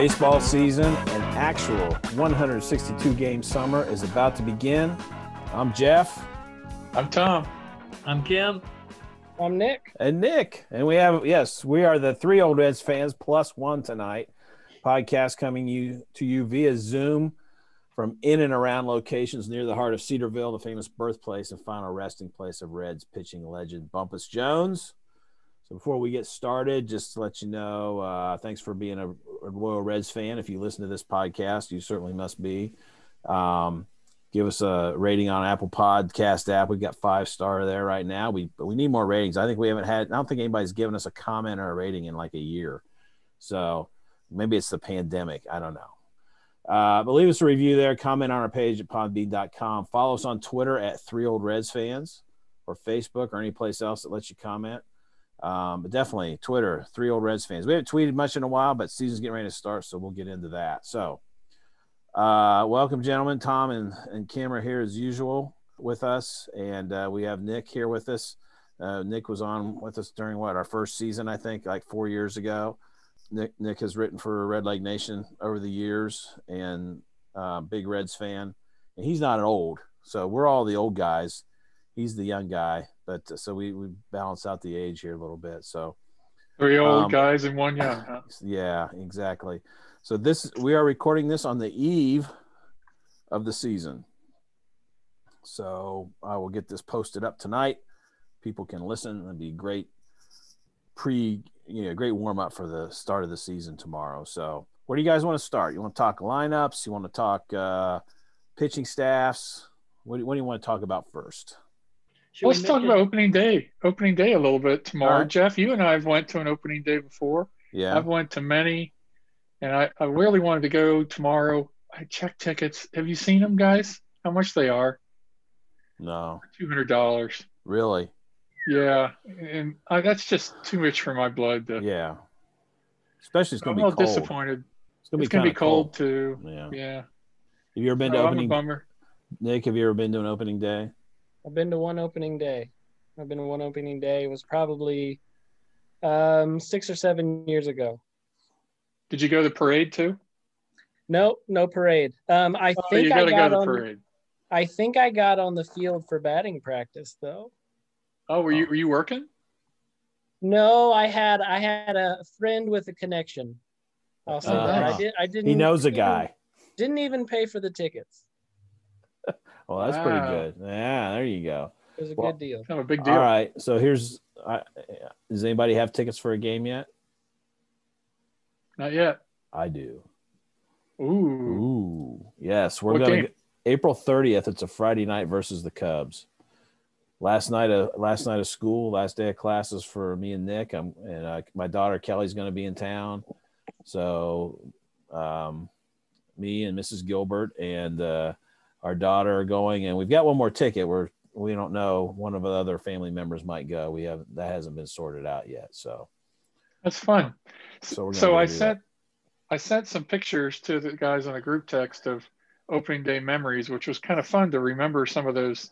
Baseball season, an actual 162 game summer, is about to begin. I'm Jeff. I'm Tom. I'm Kim. I'm Nick. And Nick. And we have, yes, we are the three old Reds fans plus one tonight. Podcast coming you to you via Zoom from in and around locations near the heart of Cedarville, the famous birthplace and final resting place of Reds pitching legend Bumpus Jones. So before we get started, just to let you know, uh, thanks for being a, loyal Reds fan. If you listen to this podcast, you certainly must be. Um, give us a rating on Apple Podcast app. We've got five star there right now. We we need more ratings. I think we haven't had. I don't think anybody's given us a comment or a rating in like a year. So maybe it's the pandemic. I don't know. Uh, but leave us a review there. Comment on our page at podbean.com. Follow us on Twitter at Three Old Reds Fans or Facebook or any place else that lets you comment. Um, but definitely Twitter, Three Old Reds Fans. We haven't tweeted much in a while, but season's getting ready to start, so we'll get into that. So, uh, welcome, gentlemen. Tom and, and Kim are here as usual with us, and uh, we have Nick here with us. Uh, Nick was on with us during what our first season, I think, like four years ago. Nick Nick has written for Redleg Nation over the years, and uh, big Reds fan. And he's not an old, so we're all the old guys. He's the young guy, but uh, so we we balance out the age here a little bit. So Three old Um, guys and one young. Huh? yeah, exactly. So this we are recording this on the eve of the season. So I will get this posted up tonight. People can listen and be great pre, you know, great warm up for the start of the season tomorrow. So where do you guys want to start? You want to talk lineups? You want to talk uh, pitching staffs? What do, what do you want to talk about first? Should Let's talk mention- about opening day. Opening day a little bit tomorrow. Right. Jeff, you and I have went to an opening day before. Yeah. I've went to many, and I, I really wanted to go tomorrow. I checked tickets. Have you seen them, guys? How much they are? No, Two hundred dollars. really. Yeah, and I, that's just too much for my blood. To, Yeah. Especially it's going a to little be cold. disappointed. It's going It's to be, gonna be kinda cold, too. Yeah. Yeah, Have you ever been to oh, I'm a opening? bummer. Nick, have you ever been to an opening day? I've been to one opening day. I've been to one opening day. It was probably um, six or seven years ago. Did you go to the parade too? No, no parade. Um, I Oh, think you I got to go got to the on. parade. I think I got on the field for batting practice though. Oh, were you were you working? No, I had I had a friend with a connection. I'll say. Uh-huh. I did. I didn't. He knows a even- guy. Didn't even pay for the tickets. Well, that's pretty good. Yeah, there you go. It was a Well, good deal. Kind of a big deal. All right. So here's. I, does anybody have tickets for a game yet? Not yet. I do. Ooh. Ooh, yes. We're What gonna game? April thirtieth. It's a Friday night versus the Cubs. Last night of last night of school, last day of classes for me and Nick. I'm and uh, my daughter Kelly's going to be in town, so um, me and Mrs. Gilbert and uh, our daughter are going, and we've got one more ticket. We're we don't know one of the other family members might go. We have that hasn't been sorted out yet. So That's fun. So we're So I do that. sent I sent some pictures to the guys on a group text of opening day memories, which was kind of fun to remember some of those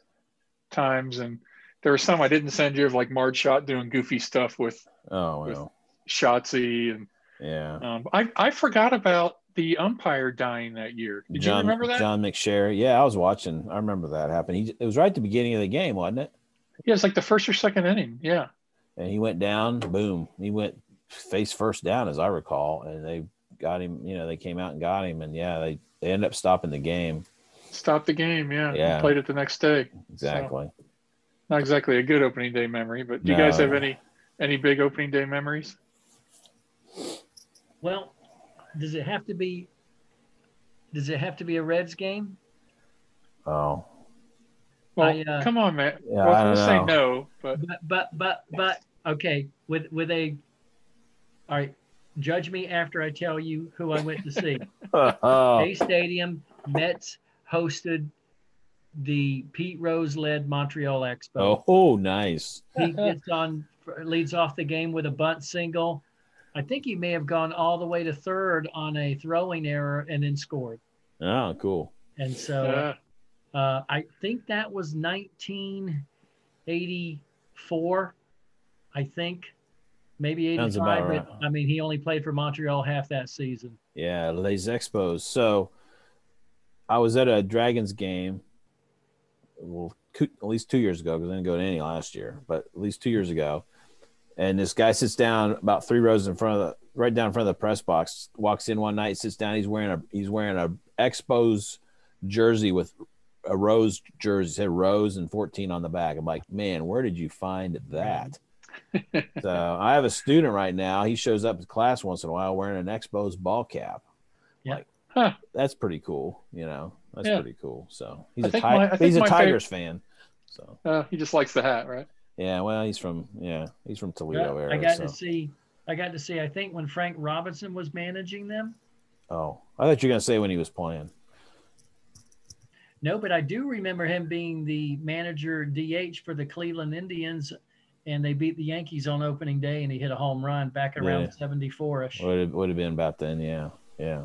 times. And there were some I didn't send you of like Marge Schott doing goofy stuff with oh with- well, Schottzie, and yeah. um, I I forgot about the umpire dying that year. Did John, you remember that? John McSherry. Yeah, I was watching. I remember that happen. He it was right at the beginning of the game, wasn't it? Yeah, it's like the first or second inning. Yeah. And he went down. Boom. He went face first down, as I recall, and they got him. You know, they came out and got him, and yeah, they they ended up stopping the game. Stopped the game. Yeah. Yeah. Played it the next day. Exactly. Not exactly a good opening day memory, but do you guys have any any big opening day memories? Well, does it have to be? Does it have to be a Reds game? Oh, Well, I, uh, come on, man. Yeah, well, I I'm don't gonna know. say no, but But but but but okay. With with a, all right. Judge me after I tell you who I went to see. oh, Shea Stadium, Mets hosted the Pete Rose led Montreal Expo. oh, oh, nice. He gets on, leads off the game with a bunt single. I think he may have gone all the way to third on a throwing error and then scored. Oh, cool. And so uh, uh, I think that was 1984. I think. maybe 85, about but. I mean, he only played for Montreal half that season. Yeah, Les Expos. So I was at a Dragons game, well, at least two years ago because I didn't go to any last year, but at least two years ago. And this guy sits down about three rows in front of the, right down in front of the press box. Walks in one night, sits down. He's wearing a, he's wearing a Expos jersey with a rose jersey, said rose and 14 on the back. I'm like, man, where did you find that? so I have a student right now. He shows up to class once in a while wearing an Expos ball cap. Yeah. Like, Huh. that's pretty cool. You know, that's Yeah. pretty cool. So he's a Ti- my- he's a Tigers fan. So Uh, he just likes the hat, right? Yeah, well, he's from yeah, he's from Toledo But area. I got so. to see, I got to see. I think when Frank Robinson was managing them. Oh, I thought you were gonna say when he was playing. No, but I do remember him being the manager DH for the Cleveland Indians, and they beat the Yankees on opening day, and he hit a home run back around Yeah. 74 ish. Would have, would have been about then. Yeah, yeah.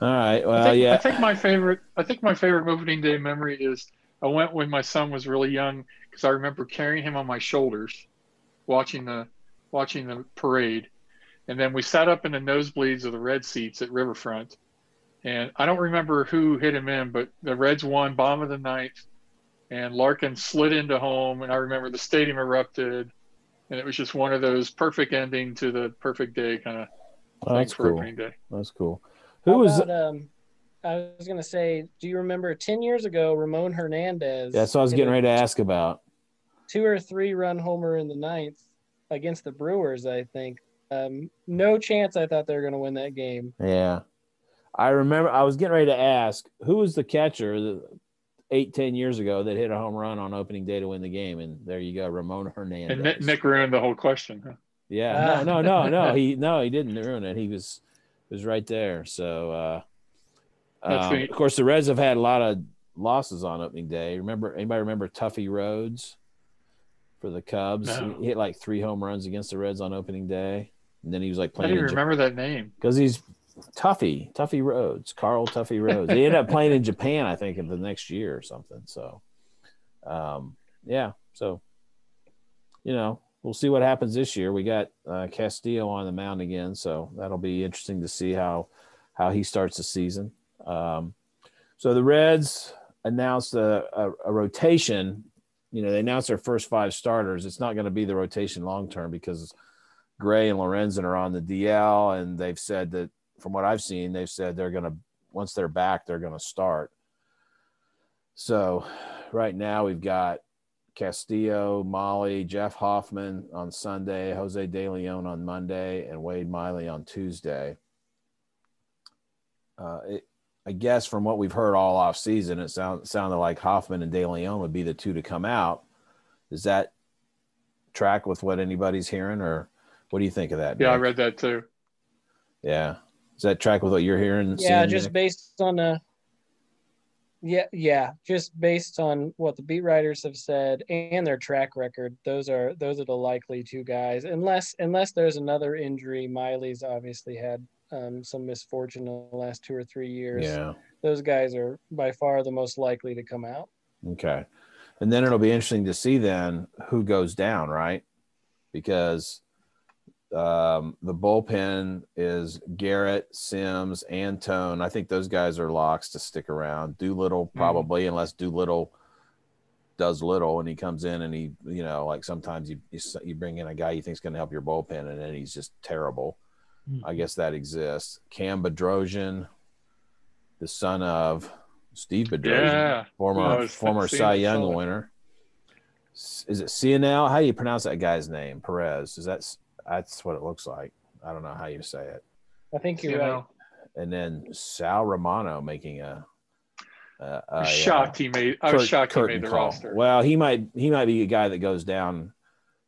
All right. I Well, think, yeah. I think my favorite. I think my favorite opening day memory is I went when my son was really young because I remember carrying him on my shoulders, watching the watching the parade, and then we sat up in the nosebleeds of the red seats at Riverfront, and I don't remember who hit him in, but the Reds won bomb of the ninth, and Larkin slid into home, and I remember the stadium erupted, and it was just one of those perfect ending to the perfect day kind of Oh, that's for cool. opening day. That's cool. How Who was? about, um, I was gonna say, do you remember ten years ago, Ramon Hernandez? That's what I was getting a ready to ask about. Two or three run homer in the ninth against the Brewers, I think. Um, no chance I thought they were gonna win that game. Yeah. I remember I was getting ready to ask who was the catcher that eight, ten years ago that hit a home run on opening day to win the game. And there you go, Ramon Hernandez. And Nick, Nick ruined the whole question. Huh? Yeah. Ah. No, no, no, no. He no, he didn't ruin it. He was was right there. So uh um, of course the Reds have had a lot of losses on opening day. Remember anybody remember Tuffy Rhodes for the Cubs? No. He hit like three home runs against the Reds on opening day. And then he was like playing. I playing didn't even Japan. remember that name. because he's Tuffy, Tuffy Rhodes, Karl Tuffy Rhodes. He ended up playing in Japan, I think, in the next year or something. So, um, yeah. So, you know, we'll see what happens this year. We got uh, Castillo on the mound again, so that'll be interesting to see how how he starts the season. Um, so the Reds announced a, a, a rotation. You know, they announced their first five starters. It's not going to be the rotation long term because Gray and Lorenzen are on the DL, and they've said that from what I've seen, they've said they're going to once they're back, they're going to start. So, right now we've got Castillo, Mahle, Jeff Hoffman on Sunday, Jose De Leon on Monday, and Wade Miley on Tuesday. Uh, it, I guess from what we've heard all off season, it sound, sounded like Hoffman and De Leon would be the two to come out. Does that track with what anybody's hearing, or what do you think of that? Yeah, I read that too. Yeah. Does that track with what you're hearing? Yeah, seeing, just Nick? based on the. Yeah, yeah, just based on what the beat writers have said and their track record, those are those are the likely two guys. Unless unless there's another injury, Miley's obviously had um, some misfortune in the last two or three years. Yeah. Those guys are by far the most likely to come out. Okay. And then it'll be interesting to see then who goes down, right? Because um, the bullpen is Garrett, Sims, Antone. I think those guys are locks to stick around. Doolittle probably, unless Doolittle does little and he comes in and he, you know, like sometimes you you, you bring in a guy you think's going to help your bullpen and then he's just terrible. Hmm. I guess that exists. Cam Bedrosian, the son of Steve Bedrosian, Yeah. former I former Cy Young saw winner. Is it Cionel? How do you pronounce that guy's name? Perez. Is that that's what it looks like? I don't know how you say it. I think you're right. know, And then Sal Romano making a. a, a, I was shocked he made. I was curt- shocked he curtain made the call. roster. Well, he might he might be a guy that goes down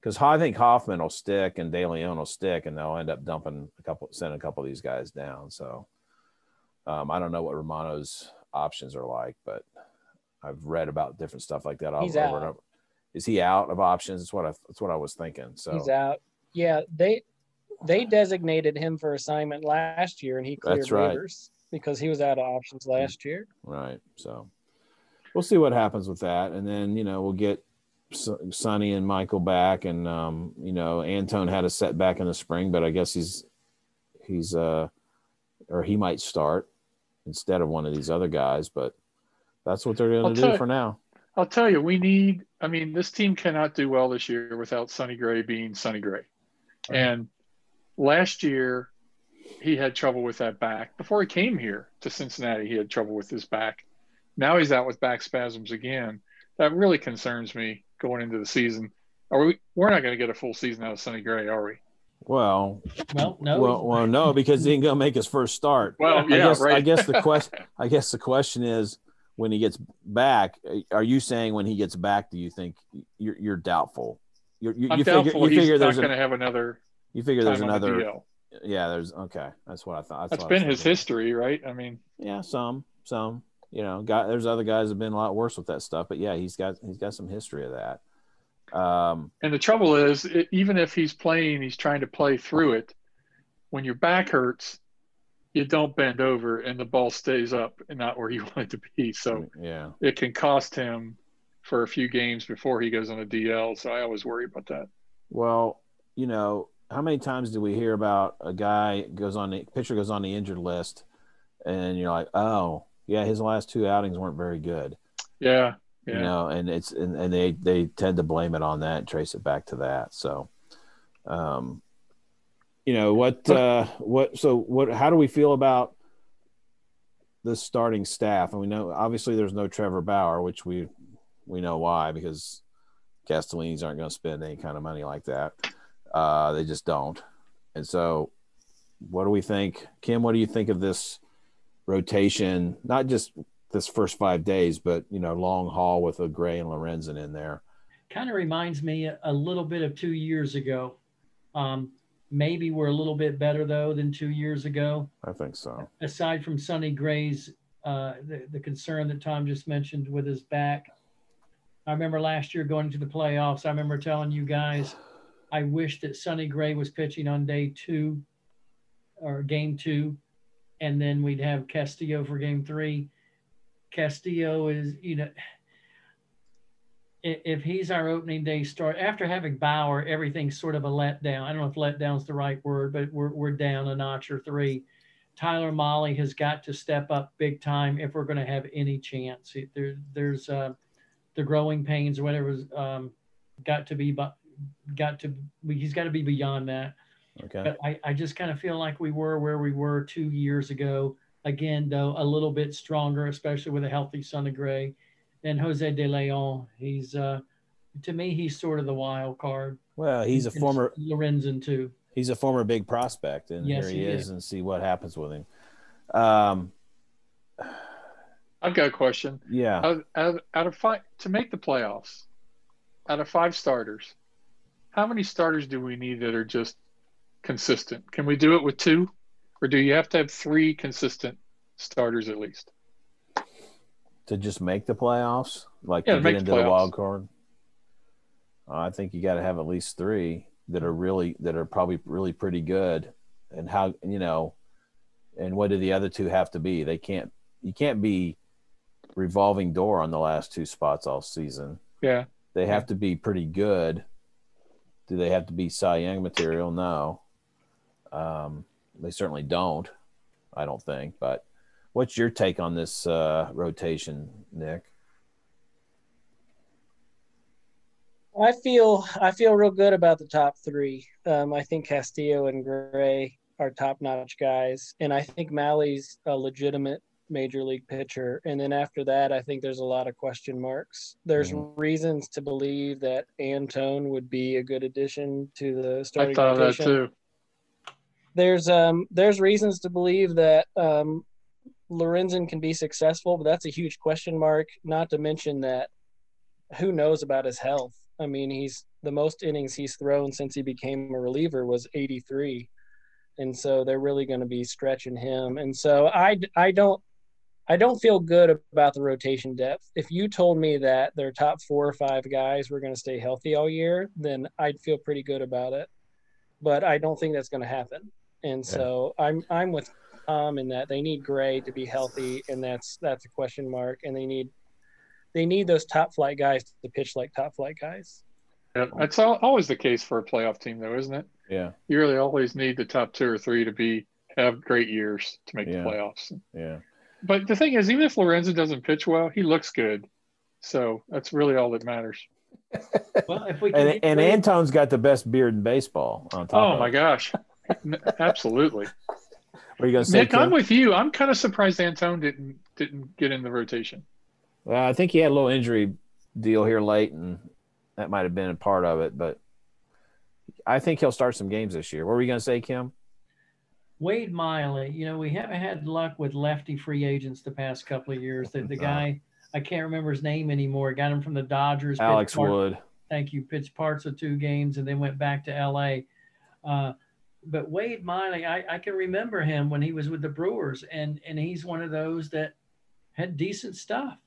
because I think Hoffman will stick and De Leon will stick, and they'll end up dumping a couple, sending a couple of these guys down. So um, I don't know what Romano's options are like, but I've read about different stuff like that. He's over out. and over. Is he out of options? That's what I that's what I was thinking. So He's out. Yeah, they they designated him for assignment last year, and he cleared That's right. waivers because he was out of options last year. Right. So we'll see what happens with that. And then, you know, we'll get Sonny and Michael back, and um, you know Antone had a setback in the spring, but I guess he's he's uh or he might start instead of one of these other guys, but that's what they're going to do you, for now. I'll tell you, we need. I mean, this team cannot do well this year without Sonny Gray being Sonny Gray, right. and last year he had trouble with that back. Before he came here to Cincinnati, he had trouble with his back. Now he's out with back spasms again. That really concerns me going into the season. Are we? We're not going to get a full season out of Sonny Gray, are we? Well, well, no, well, well, no, because he ain't gonna make his first start. Well, yeah, I guess, right. I guess the question, I guess the question is, when he gets back, are you saying when he gets back, do you think you're, you're doubtful? You're, you, I'm you doubtful figure, you he's figure not there's going to have another. you figure there's time on the another. DL. Yeah, there's okay. That's what I thought. That's what I been his thinking. history, right? I mean, Yeah, some, some. You know, guy, there's other guys have been a lot worse with that stuff, but yeah, he's got he's got some history of that. Um, and the trouble is, it, even if he's playing, he's trying to play through it. When your back hurts, you don't bend over and the ball stays up and not where you want it to be. So yeah, it can cost him for a few games before he goes on a DL. So I always worry about that. Well, you know, how many times do we hear about a guy goes on the pitcher goes on the injured list, and you're like, oh, yeah, his last two outings weren't very good. Yeah, yeah. You know, and it's and, and they they tend to blame it on that and trace it back to that. So, um, you know what uh what so what how do we feel about the starting staff? And we know obviously there's no Trevor Bauer, which we we know why because Castellini's aren't going to spend any kind of money like that. Uh, they just don't. And so, what do we think, Kim? What do you think of this rotation? Not just this first five days, but you know, long haul with a Gray and Lorenzen in there. Kind of reminds me a little bit of two years ago. Um, maybe we're a little bit better though than two years ago. I think so. Aside from Sonny Gray's, uh, the, the concern that Tom just mentioned with his back, I remember last year going to the playoffs. I remember telling you guys, I wish that Sonny Gray was pitching on day two or game two, and then we'd have Castillo for game three. Castillo is, you know, if he's our opening day start after having Bauer, everything's sort of a letdown. I don't know if letdown's the right word, but we're we're down a notch or three. Tyler Mahle has got to step up big time if we're going to have any chance. There, there's uh, the growing pains or whatever um, got to be got to he's got to be beyond that. Okay. But I, I just kind of feel like we were where we were two years ago. Again, though, a little bit stronger, especially with a healthy Sonny Gray. And Jose De Leon, he's uh, to me, he's sort of the wild card. Well, he's a And former Lorenzen too. he's a former big prospect, and Yes, here he, he is, is. and see what happens with him. Um, I've got a question. yeah, Out, out, out of five to make the playoffs, out of five starters, how many starters do we need that are just consistent? Can we do it with two, or do you have to have three consistent starters at least? to just make the playoffs, like Yeah, to to get make the into the wild card. Uh, I think you got to have at least three that are really that are probably really pretty good. And how you know, and what do the other two have to be? They can't. You can't be revolving door on the last two spots all season. Yeah, They have to be pretty good. Do they have to be Cy Young material? No. Um, they certainly don't. I don't think. But what's your take on this uh, rotation, Nick? I feel I feel real good about the top three. Um, I think Castillo and Gray are top notch guys, and I think Mahle's a legitimate major league pitcher. And then after that, I think there's a lot of question marks. There's Mhm. reasons to believe that Antone would be a good addition to the starting. I starting thought of that too. There's um there's reasons to believe that um Lorenzen can be successful, but that's a huge question mark. Not to mention that who knows about his health. I mean, he's the most innings he's thrown since he became a reliever was 83. And so they're really going to be stretching him. And so I, I don't I don't feel good about the rotation depth. If you told me that their top four or five guys were going to stay healthy all year, then I'd feel pretty good about it. But I don't think that's going to happen. And so I'm I'm with Tom in that they need Gray to be healthy, and that's that's a question mark. And they need they need those top flight guys to pitch like top flight guys. Yeah, that's all, always the case for a playoff team, though, isn't it? Yeah. You really always need the top two or three to be have great years to make Yeah. the playoffs. Yeah. But the thing is, even if Lorenzen doesn't pitch well, he looks good. So that's really all that matters. Well, if we can And, get and Wade- Antone's got the best beard in baseball on top Oh of my it. gosh. N- Absolutely. What are you going to say, Nick, I'm with you. I'm kind of surprised Antone didn't didn't get in the rotation. Well, I think he had a little injury deal here late, and that might have been a part of it. But I think he'll start some games this year. What were you going to say, Kim? Wade Miley, you know, we haven't had luck with lefty free agents the past couple of years. The, the guy, I can't remember his name anymore, got him from the Dodgers. Alex part- Wood. Thank you. Pitched parts of two games and then went back to LA. Uh, but Wade Miley, I, I can remember him when he was with the Brewers, and, and he's one of those that had decent stuff.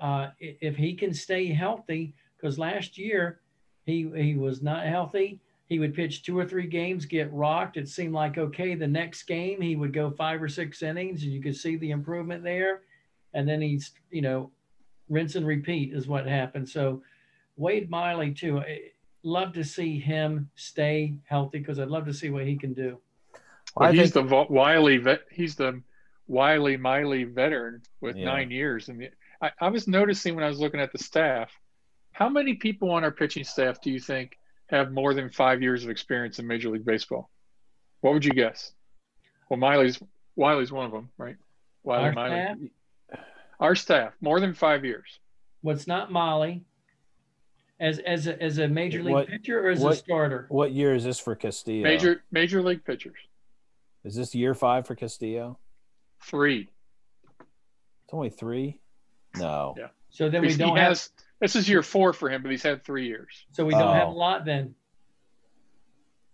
Uh, if he can stay healthy, because last year he he was not healthy. He would pitch two or three games, get rocked. It seemed like okay. The next game he would go five or six innings, and you could see the improvement there. And then he's you know, rinse and repeat is what happened. So Wade Miley too. I love to see him stay healthy because I'd love to see what he can do. Well, I he's think- the vo- wily vet. He's the wily Miley veteran with Yeah. nine years. And I, I was noticing when I was looking at the staff, how many people on our pitching staff do you think have more than five years of experience in Major League Baseball? What would you guess? Well, Miley's Wiley's one of them, right? Wiley Our Miley. staff, Our staff, more than five years. what's not Mahle, as as a, as a major league What- pitcher or as what- a starter? What year is this for Castillo? Major Major League pitchers. Is this year five for Castillo? Three. It's only three. No. Yeah. So then we don't he have. has this is year four for him, but he's had three years. So we don't have oh. a Oh. lot then.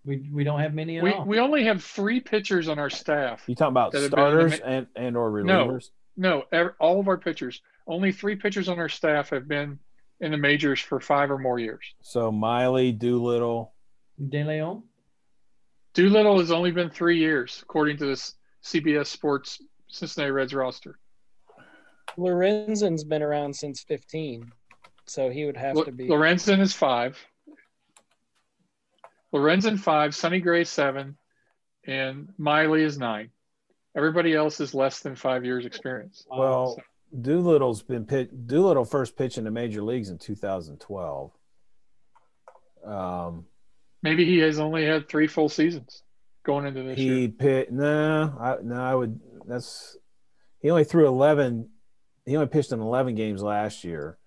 We we don't have many at We all. we only have three pitchers on our staff. You talking about That have been in the starters ma- and and or No. relievers? No, ev- all of our pitchers. Only three pitchers on our staff have been in the majors for five or more years. So Miley, Doolittle. De Leon. Doolittle has only been three years, according to this CBS Sports Cincinnati Reds roster. Lorenzen's been around since 15, so he would have Lo- to be. Lorenzen is five. Lorenzen five, Sonny Gray seven, and Miley is nine. Everybody else is less than five years experience. Well, Doolittle's been pit. Doolittle first pitched in the major leagues in 2012. Um, Maybe he has only had three full seasons going into this year. he pit. No, I, no, I would. That's he only threw 11. He only pitched in 11 games last year.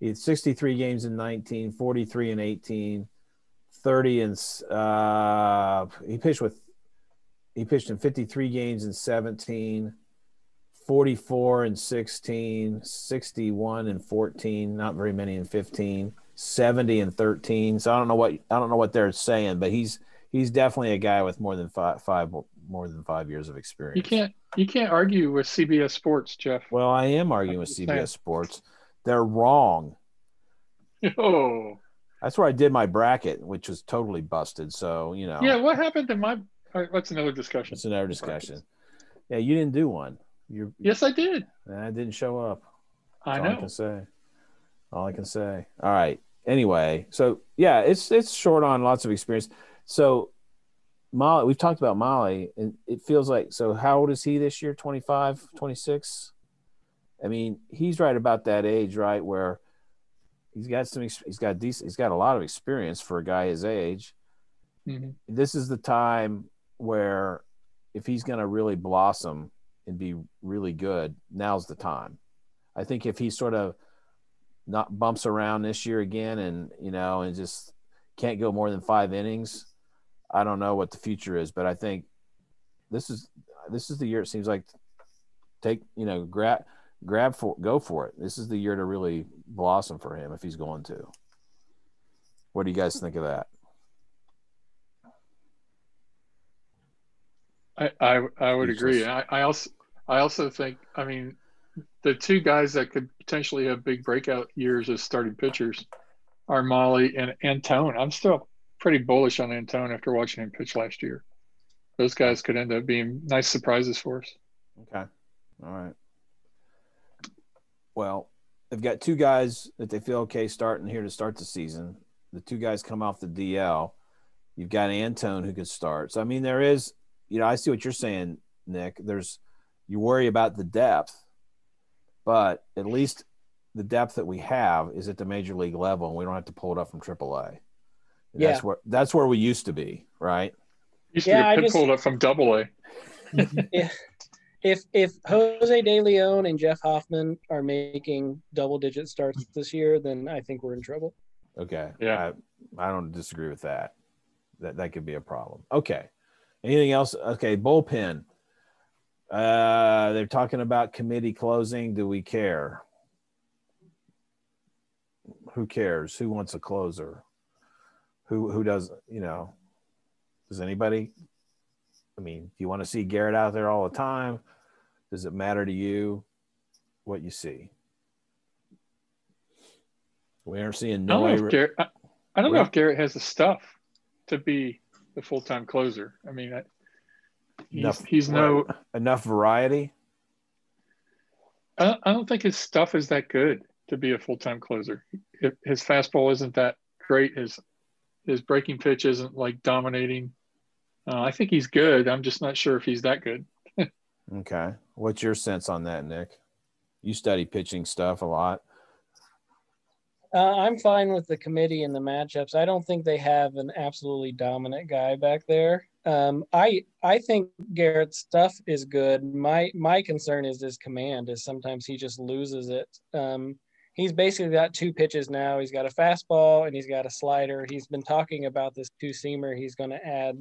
He had 63 games in 19, 43 in 18, 30 and uh, he pitched with. He pitched in 53 games in 17. 44 and 16, 61 and 14, not very many in 15, 70 and 13. So I don't know what I don't know what they're saying, but he's he's definitely a guy with more than five five more than 5 years of experience. You can't you can't argue with CBS Sports, Jeff. Well, I am arguing with CBS saying. Sports. They're wrong. Oh, That's where I did my bracket, which was totally busted. So, you know, yeah. What happened to my? all right, that's another discussion. it's another discussion. Yeah, you didn't do one. You Yes, I did. I didn't show up. I That's all I know. can say. All I can say. All right. Anyway, so yeah, it's it's short on lots of experience. So Mahle, we've talked about Mahle, and it feels like so. How old is he this year? 25, 26? I mean, he's right about that age, right? Where he's got some. He's got decent. He's got a lot of experience for a guy his age. Mhm. This is the time where, if he's going to really blossom and be really good, now's the time. I think if he sort of not bumps around this year again and you know and just can't go more than five innings, I don't know what the future is. But I think this is this is the year it seems like take you know grab grab for go for it. This is the year to really blossom for him if he's going to. What do you guys think of that? I, I I would agree. I, I also I also think I mean the two guys that could potentially have big breakout years as starting pitchers are Mahle and Antone. I'm still pretty bullish on Antone after watching him pitch last year. Those guys could end up being nice surprises for us. Okay. All right. Well, they've got two guys that they feel okay starting here to start the season. The two guys come off the DL. You've got Antone who could start. So I mean, there is, you know, I see what you're saying, Nick. There's you worry about the depth, but at least the depth that we have is at the major league level, and we don't have to pull it up from AAA. Yeah. That's where that's where we used to be, right? Used Yeah, to I get just- pulled up from Double A. if if Jose De Leon and Jeff Hoffman are making double digit starts this year, then I think we're in trouble. Okay. Yeah. I, I don't disagree with that. That that could be a problem. Okay. Anything else? Okay. Bullpen. Uh, they're talking about committee closing. Do we care? Who cares? Who wants a closer? Who who does? You know, does anybody? I mean, do you want to see Garrett out there all the time? Does it matter to you what you see? We aren't seeing I don't no. know if Garrett. I, I don't know if Garrett has the stuff to be the full time closer. I mean, I, he's, Enough- he's no. enough variety. I don't, I don't think his stuff is that good to be a full time closer. His fastball isn't that great. His his breaking pitch isn't like dominating. Uh, I think he's good. I'm just not sure if he's that good. Okay. What's your sense on that, Nick? You study pitching stuff a lot. Uh, I'm fine with the committee and the matchups. I don't think they have an absolutely dominant guy back there. Um, I I think Garrett's stuff is good. My my concern is his command. Is sometimes he just loses it. Um, he's basically got two pitches now. He's got a fastball and he's got a slider. He's been talking about this two seamer he's going to add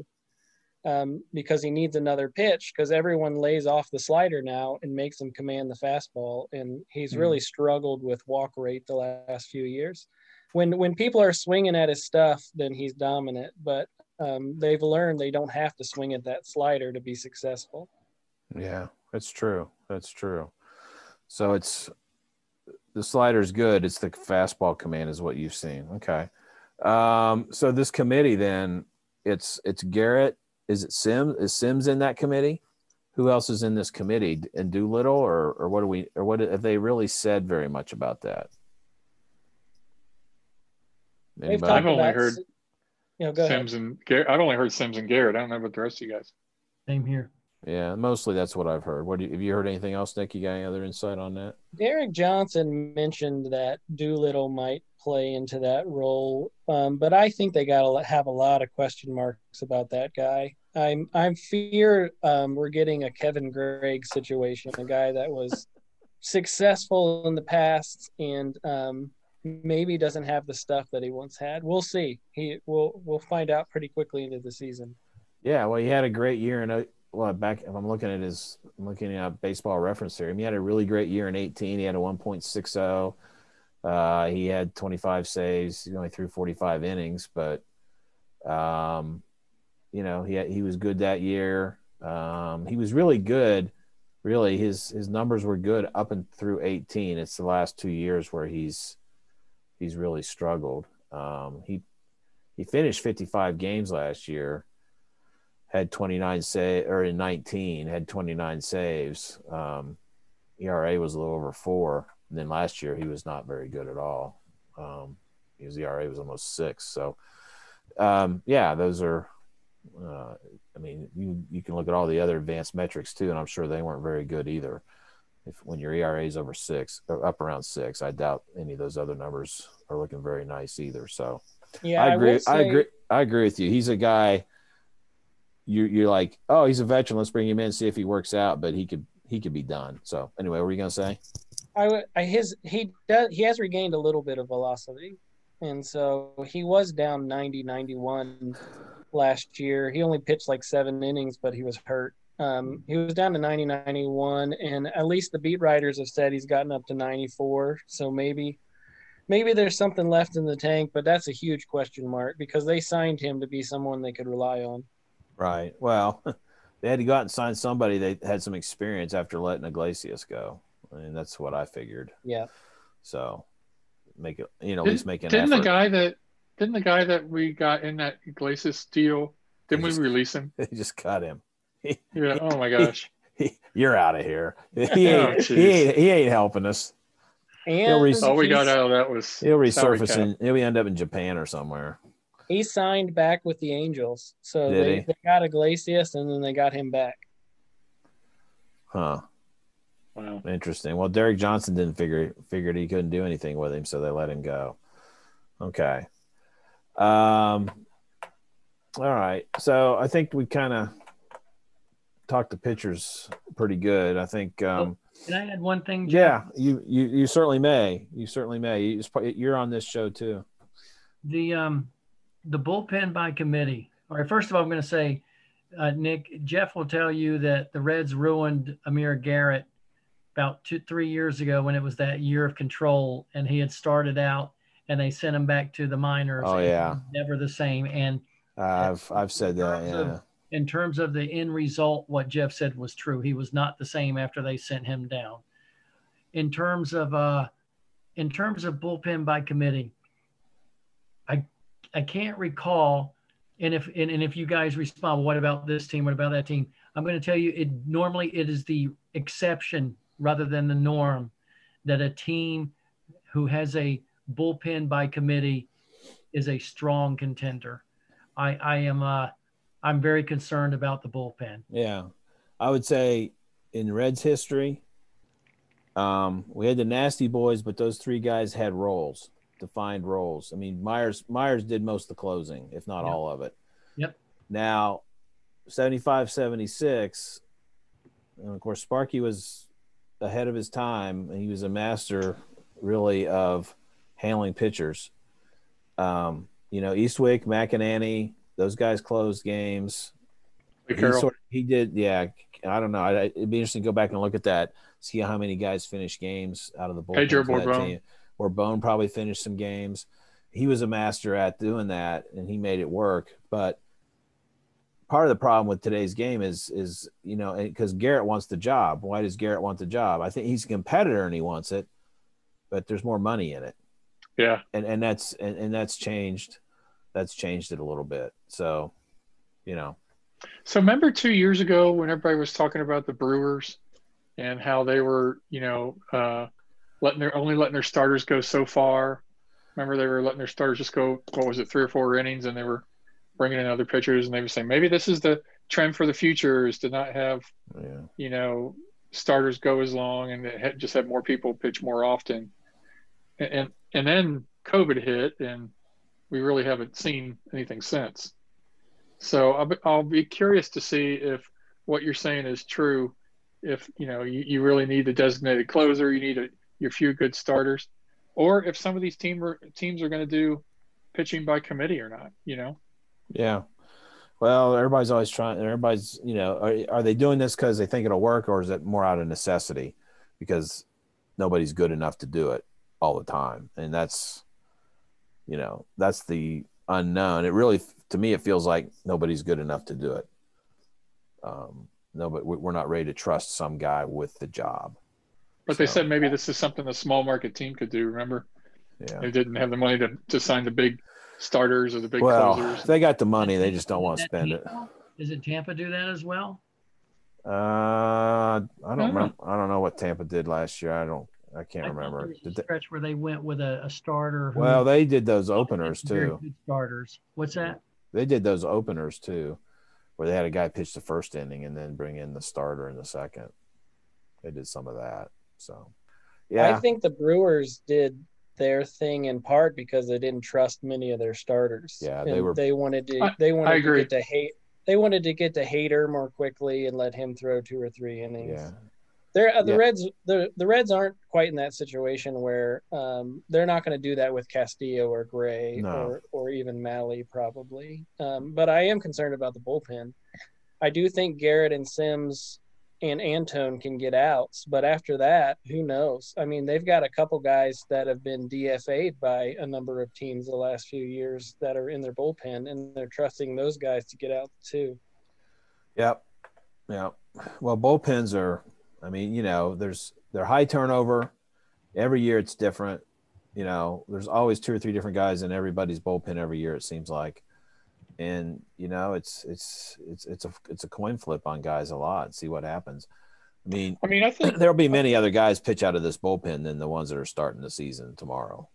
um, because he needs another pitch because everyone lays off the slider now and makes him command the fastball. And he's Mhm. really struggled with walk rate the last few years. When when people are swinging at his stuff, then he's dominant. But um, they've learned they don't have to swing at that slider to be successful. Yeah, that's true. That's true. So it's the slider's good. It's the fastball command is what you've seen. Okay. Um, so this committee then it's it's Garrett. Is it Sims? Is Sims in that committee? Who else is in this committee? And Doolittle, or or what do we or what have they really said very much about that? Anybody? I've only about, heard You know, go ahead. Sims and Garrett. I've only heard Sims and Garrett. I don't know about the rest of you guys. Same here. Yeah, mostly that's what I've heard. What do you, have you heard anything else, Nick? You got any other insight on that? Derek Johnson mentioned that Doolittle might play into that role, um, but I think they got to have a lot of question marks about that guy. I'm I'm fear um, we're getting a Kevin Gregg situation, a guy that was successful in the past and um, maybe doesn't have the stuff that he once had. We'll see. He we'll we'll find out pretty quickly into the season. Yeah, well, he had a great year in well back. If I'm looking at his, I'm looking at baseball reference here. I mean, he had a really great year in 18. He had a 1.60. Uh, he had 25 saves. He only threw 45 innings, but um, you know, he he was good that year. Um, he was really good. Really, his his numbers were good up and through 18. It's the last two years where he's he's really struggled. Um, he he finished 55 games last year had 29 say or in 19 had 29 saves. Um, ERA was a little over four. And then last year he was not very good at all. Um, his ERA was almost six. So, um, yeah, those are. Uh, I mean, you you can look at all the other advanced metrics too, and I'm sure they weren't very good either. If when your ERA is over six or up around six, I doubt any of those other numbers are looking very nice either. So, Yeah, I I, agree. I, say- agree. I agree with you. He's a guy. You you're like, oh, he's a veteran. Let's bring him in, see if he works out. But he could he could be done. So anyway, what were you gonna say? I, I his he does he has regained a little bit of velocity, and so he was down 90 91 last year. He only pitched like seven innings, but he was hurt. Um, he was down to 90 91, and at least the beat writers have said he's gotten up to 94. So maybe maybe there's something left in the tank, but that's a huge question mark because they signed him to be someone they could rely on. Right. Well, they had to go out and sign somebody that had some experience after letting Iglesias go. I mean, that's what I figured. Yeah. So make it, you know, at least make an Didn't effort. the guy that didn't the guy that we got in that Iglesias deal? Didn't we release him? they just cut him. Yeah. Oh my gosh. You're out of here. He Oh, ain't, he ain't, he ain't helping us. And res- All we got he's- out of that was He'll resurface and. He'll end up in Japan or somewhere. he signed back with the Angels. So Did they, they got Iglesias and then they got him back. Huh. Wow. Interesting. Well, Derek Johnson didn't figure figured he couldn't do anything with him, so they let him go. Okay. Um. All right. So I think we kind of talked the pitchers pretty good. I think. Um, Can I add one thing? Jeff? yeah, you, you you certainly may. You certainly may. You, probably- you're on this show too. the um the bullpen by committee. All right, first of all, I'm going to say, uh, Nick, Jeff will tell you that the Reds ruined Amir Garrett about two, three years ago when it was that year of control, and he had started out, and they sent him back to the minors. Oh, yeah. never the same. And I've I've said that. terms of- in terms of the end result, what Jeff said was true. He was not the same after they sent him down. In terms of uh, in terms of bullpen by committee, I I can't recall. And if and, and if you guys respond, well, what about this team? What about that team? I'm going to tell you, it normally it is the exception rather than the norm that a team who has a bullpen by committee is a strong contender. I I am uh I'm very concerned about the bullpen. Yeah, I would say in Reds history, um, we had the nasty boys, but those three guys had roles, defined roles. I mean, Myers Myers did most of the closing, if not Yep. all of it. Yep. Now, 75, 76, and of course, Sparky was ahead of his time, and he was a master, really, of handling pitchers. Um, you know, Eastwick, McEnaney, those guys closed games. He sort of, he did yeah i don't know. I, it'd be interesting to go back and look at that see how many guys finished games out of the bullpen Pedro for that or Borbon probably finished some games. He was a master at doing that and he made it work. But part of the problem with today's game is is you know because garrett wants the job. Why does garrett want the job? I think he's a competitor and he wants it but there's more money in it yeah. and and that's and, and that's changed that's changed it a little bit so you know So remember two years ago when everybody was talking about the Brewers and how they were, you know, uh, letting their only letting their starters go so far. Remember they were letting their starters just go. What was it, three or four innings, and they were bringing in other pitchers, and they were saying maybe this is the trend for the future is to not have yeah you know starters go as long and just have more people pitch more often. And, and and then COVID hit, and we really haven't seen anything since. So I'll be, I'll be curious to see if what you're saying is true. If you know you, you really need the designated closer, you need a, your few good starters, or if some of these team teams are going to do pitching by committee or not. You know, Yeah. Well, everybody's always trying. Everybody's, you know, are, are they doing this because they think it'll work, or is it more out of necessity because nobody's good enough to do it all the time? And that's, you know, that's the unknown. It really, to me, it feels like nobody's good enough to do it. Um, no, but we- we're not ready to trust some guy with the job. but they said maybe this is something the small market team could do. Remember, Yeah. they didn't have the money to, to sign the big starters or the big Well, closers. they got the money. They just don't want to spend it. Tampa? Is it Tampa do that as well? Uh, I don't know. remember. I don't know what Tampa did last year. I don't. I can't I remember. There a Did they, stretch where they went with a, a starter. who- well, they did those openers too. starters. What's that? They did those openers too, where they had a guy pitch the first inning and then bring in the starter in the second. They did some of that. So, yeah. I think the Brewers did their thing in part because they didn't trust many of their starters. Yeah, they And were- They wanted to. I- They wanted I to get to hate. They wanted to get to Hader more quickly and let him throw two or three innings. yeah, They're, uh, the Yeah. Reds. The the Reds aren't quite in that situation where um, they're not going to do that with Castillo or Gray No. or or even Mahle probably. Um, but I am concerned about the bullpen. I do think Garrett and Sims and Antone can get outs, but after that, who knows? I mean, they've got a couple guys that have been DFA'd by a number of teams the last few years that are in their bullpen, and they're trusting those guys to get out too. yep, Yeah. Well, bullpens are. I mean, you know, there's they're high turnover. Every year it's different. You know, there's always two or three different guys in everybody's bullpen every year. It seems like, and you know, it's it's it's it's a it's a coin flip on guys a lot. See what happens. I mean, I mean, I think there'll be many other guys pitch out of this bullpen than the ones that are starting the season tomorrow.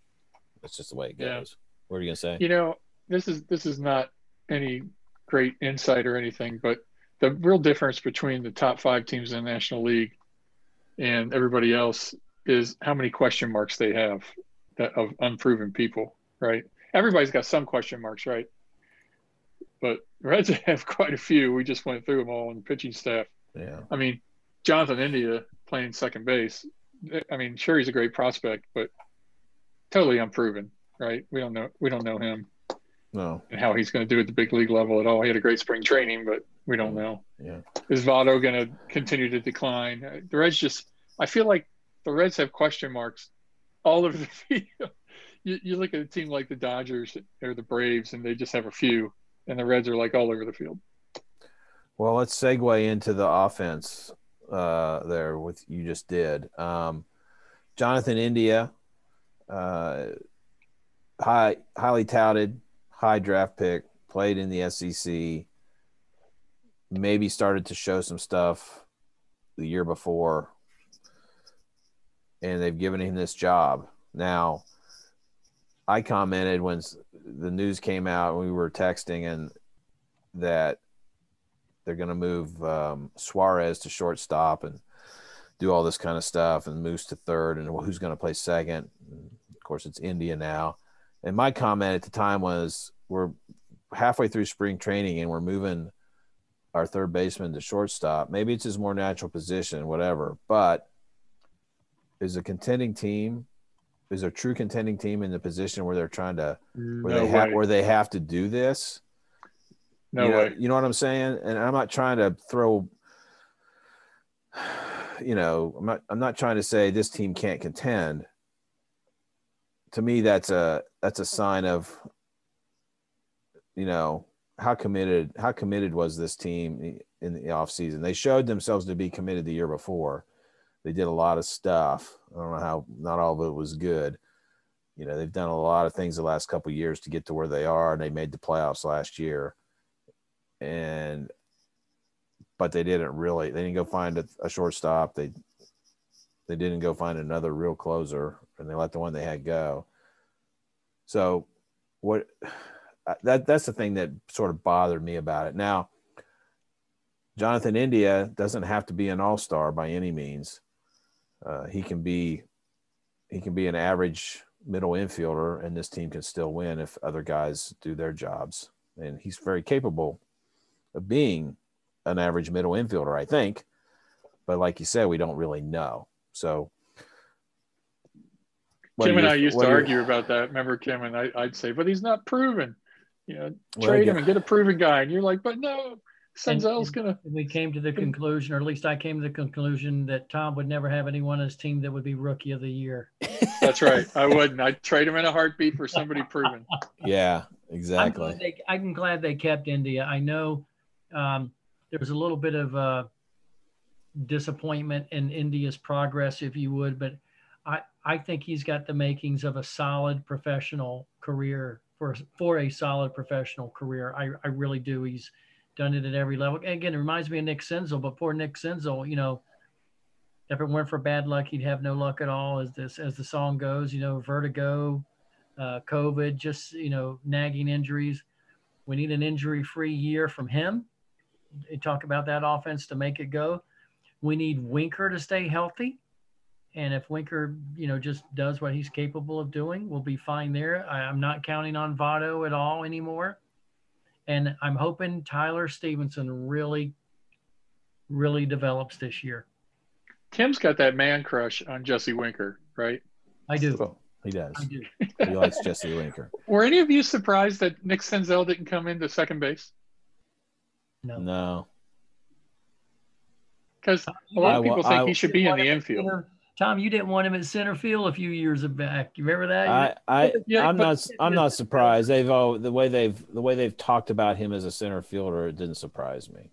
That's just the way it Yeah. goes. What are you gonna say? you know this is this is not any great insight or anything, but the real difference between the top five teams in the National League and everybody else is how many question marks they have that of unproven people, right? Everybody's got some question marks, right? But Reds have quite a few. We just went through them all in the pitching staff. Yeah. I mean, Jonathan India playing second base. I mean, sure he's a great prospect, but totally unproven, right? We don't know we don't know him No. and how he's going to do at the big league level at all. He had a great spring training, but we don't know. Yeah. Is Votto going to continue to decline? The Reds just, I feel like the Reds have question marks all over the field. You, you look at a team like the Dodgers or the Braves, and they just have a few, and the Reds are like all over the field. Well, let's segue into the offense uh, there with you just did. Um, Jonathan India, uh, high, highly touted, high draft pick, played in the SEC, maybe started to show some stuff the year before, and they've given him this job. Now, I commented when the news came out, we were texting, and that they're going to move um, Suarez to shortstop and do all this kind of stuff, and Moose to third, and who's going to play second. Of course, it's India now. And my comment at the time was, we're halfway through spring training, and we're moving our third baseman to shortstop. Maybe it's his more natural position, whatever. But is a contending team, is a true contending team in the position where they're trying to, where No they have, where they have to do this? No you know, way. You know what I'm saying? And I'm not trying to throw you know, I'm not I'm not trying to say this team can't contend. To me that's a that's a sign of you know, how committed how committed was this team in the offseason. They showed themselves to be committed the year before. They did a lot of stuff. I don't know how not all of it was good. You know, they've done a lot of things the last couple years to get to where they are, and they made the playoffs last year and but they didn't really they didn't go find a, a shortstop they they didn't go find another real closer and they let the one they had go so what that that's the thing that sort of bothered me about it now jonathan india doesn't have to be an all-star by any means uh, he can be he can be an average middle infielder and this team can still win if other guys do their jobs and he's very capable of being an average middle infielder, I think. But like you said, we don't really know. So Kim and I used to argue about that. Remember, Kim and I, I'd say, but he's not proven. You know, Well, trade him and get a proven guy. And you're like, but no, And- Senzel's and gonna. We came to the conclusion, or at least I came to the conclusion, that Tom would never have anyone on his team that would be rookie of the year. That's right. I wouldn't. I'd trade him in a heartbeat for somebody proven. Yeah, I'm exactly. glad they, I'm glad they kept India. I know um, there was a little bit of uh, disappointment in India's progress, if you would, but I, I think he's got the makings of a solid professional career for for a solid professional career. I, I really do. He's done it at every level. And again, it reminds me of Nick Senzel, but poor Nick Senzel, you know, if it weren't for bad luck, he'd have no luck at all. As this as the song goes, you know, vertigo, uh, COVID, just you know, nagging injuries. We need an injury-free year from him. You talk about that offense to make it go. We need Winker to stay healthy, and if Winker, you know, just does what he's capable of doing, we'll be fine there. I, I'm not counting on Votto at all anymore, and I'm hoping Tyler Stephenson really, really develops this year. Kim's got that man crush on Jesse Winker, right? I do. Well, he does. I do. He likes Jesse Winker. Were any of you surprised that Nick Senzel didn't come into second base? No. No. Because a lot of wa- people think I- he should be in the infield. Tom, you didn't want him at center field a few years back. You remember that? I, I Yeah, I'm not I'm not surprised. They've all the way they've the way they've talked about him as a center fielder, it didn't surprise me.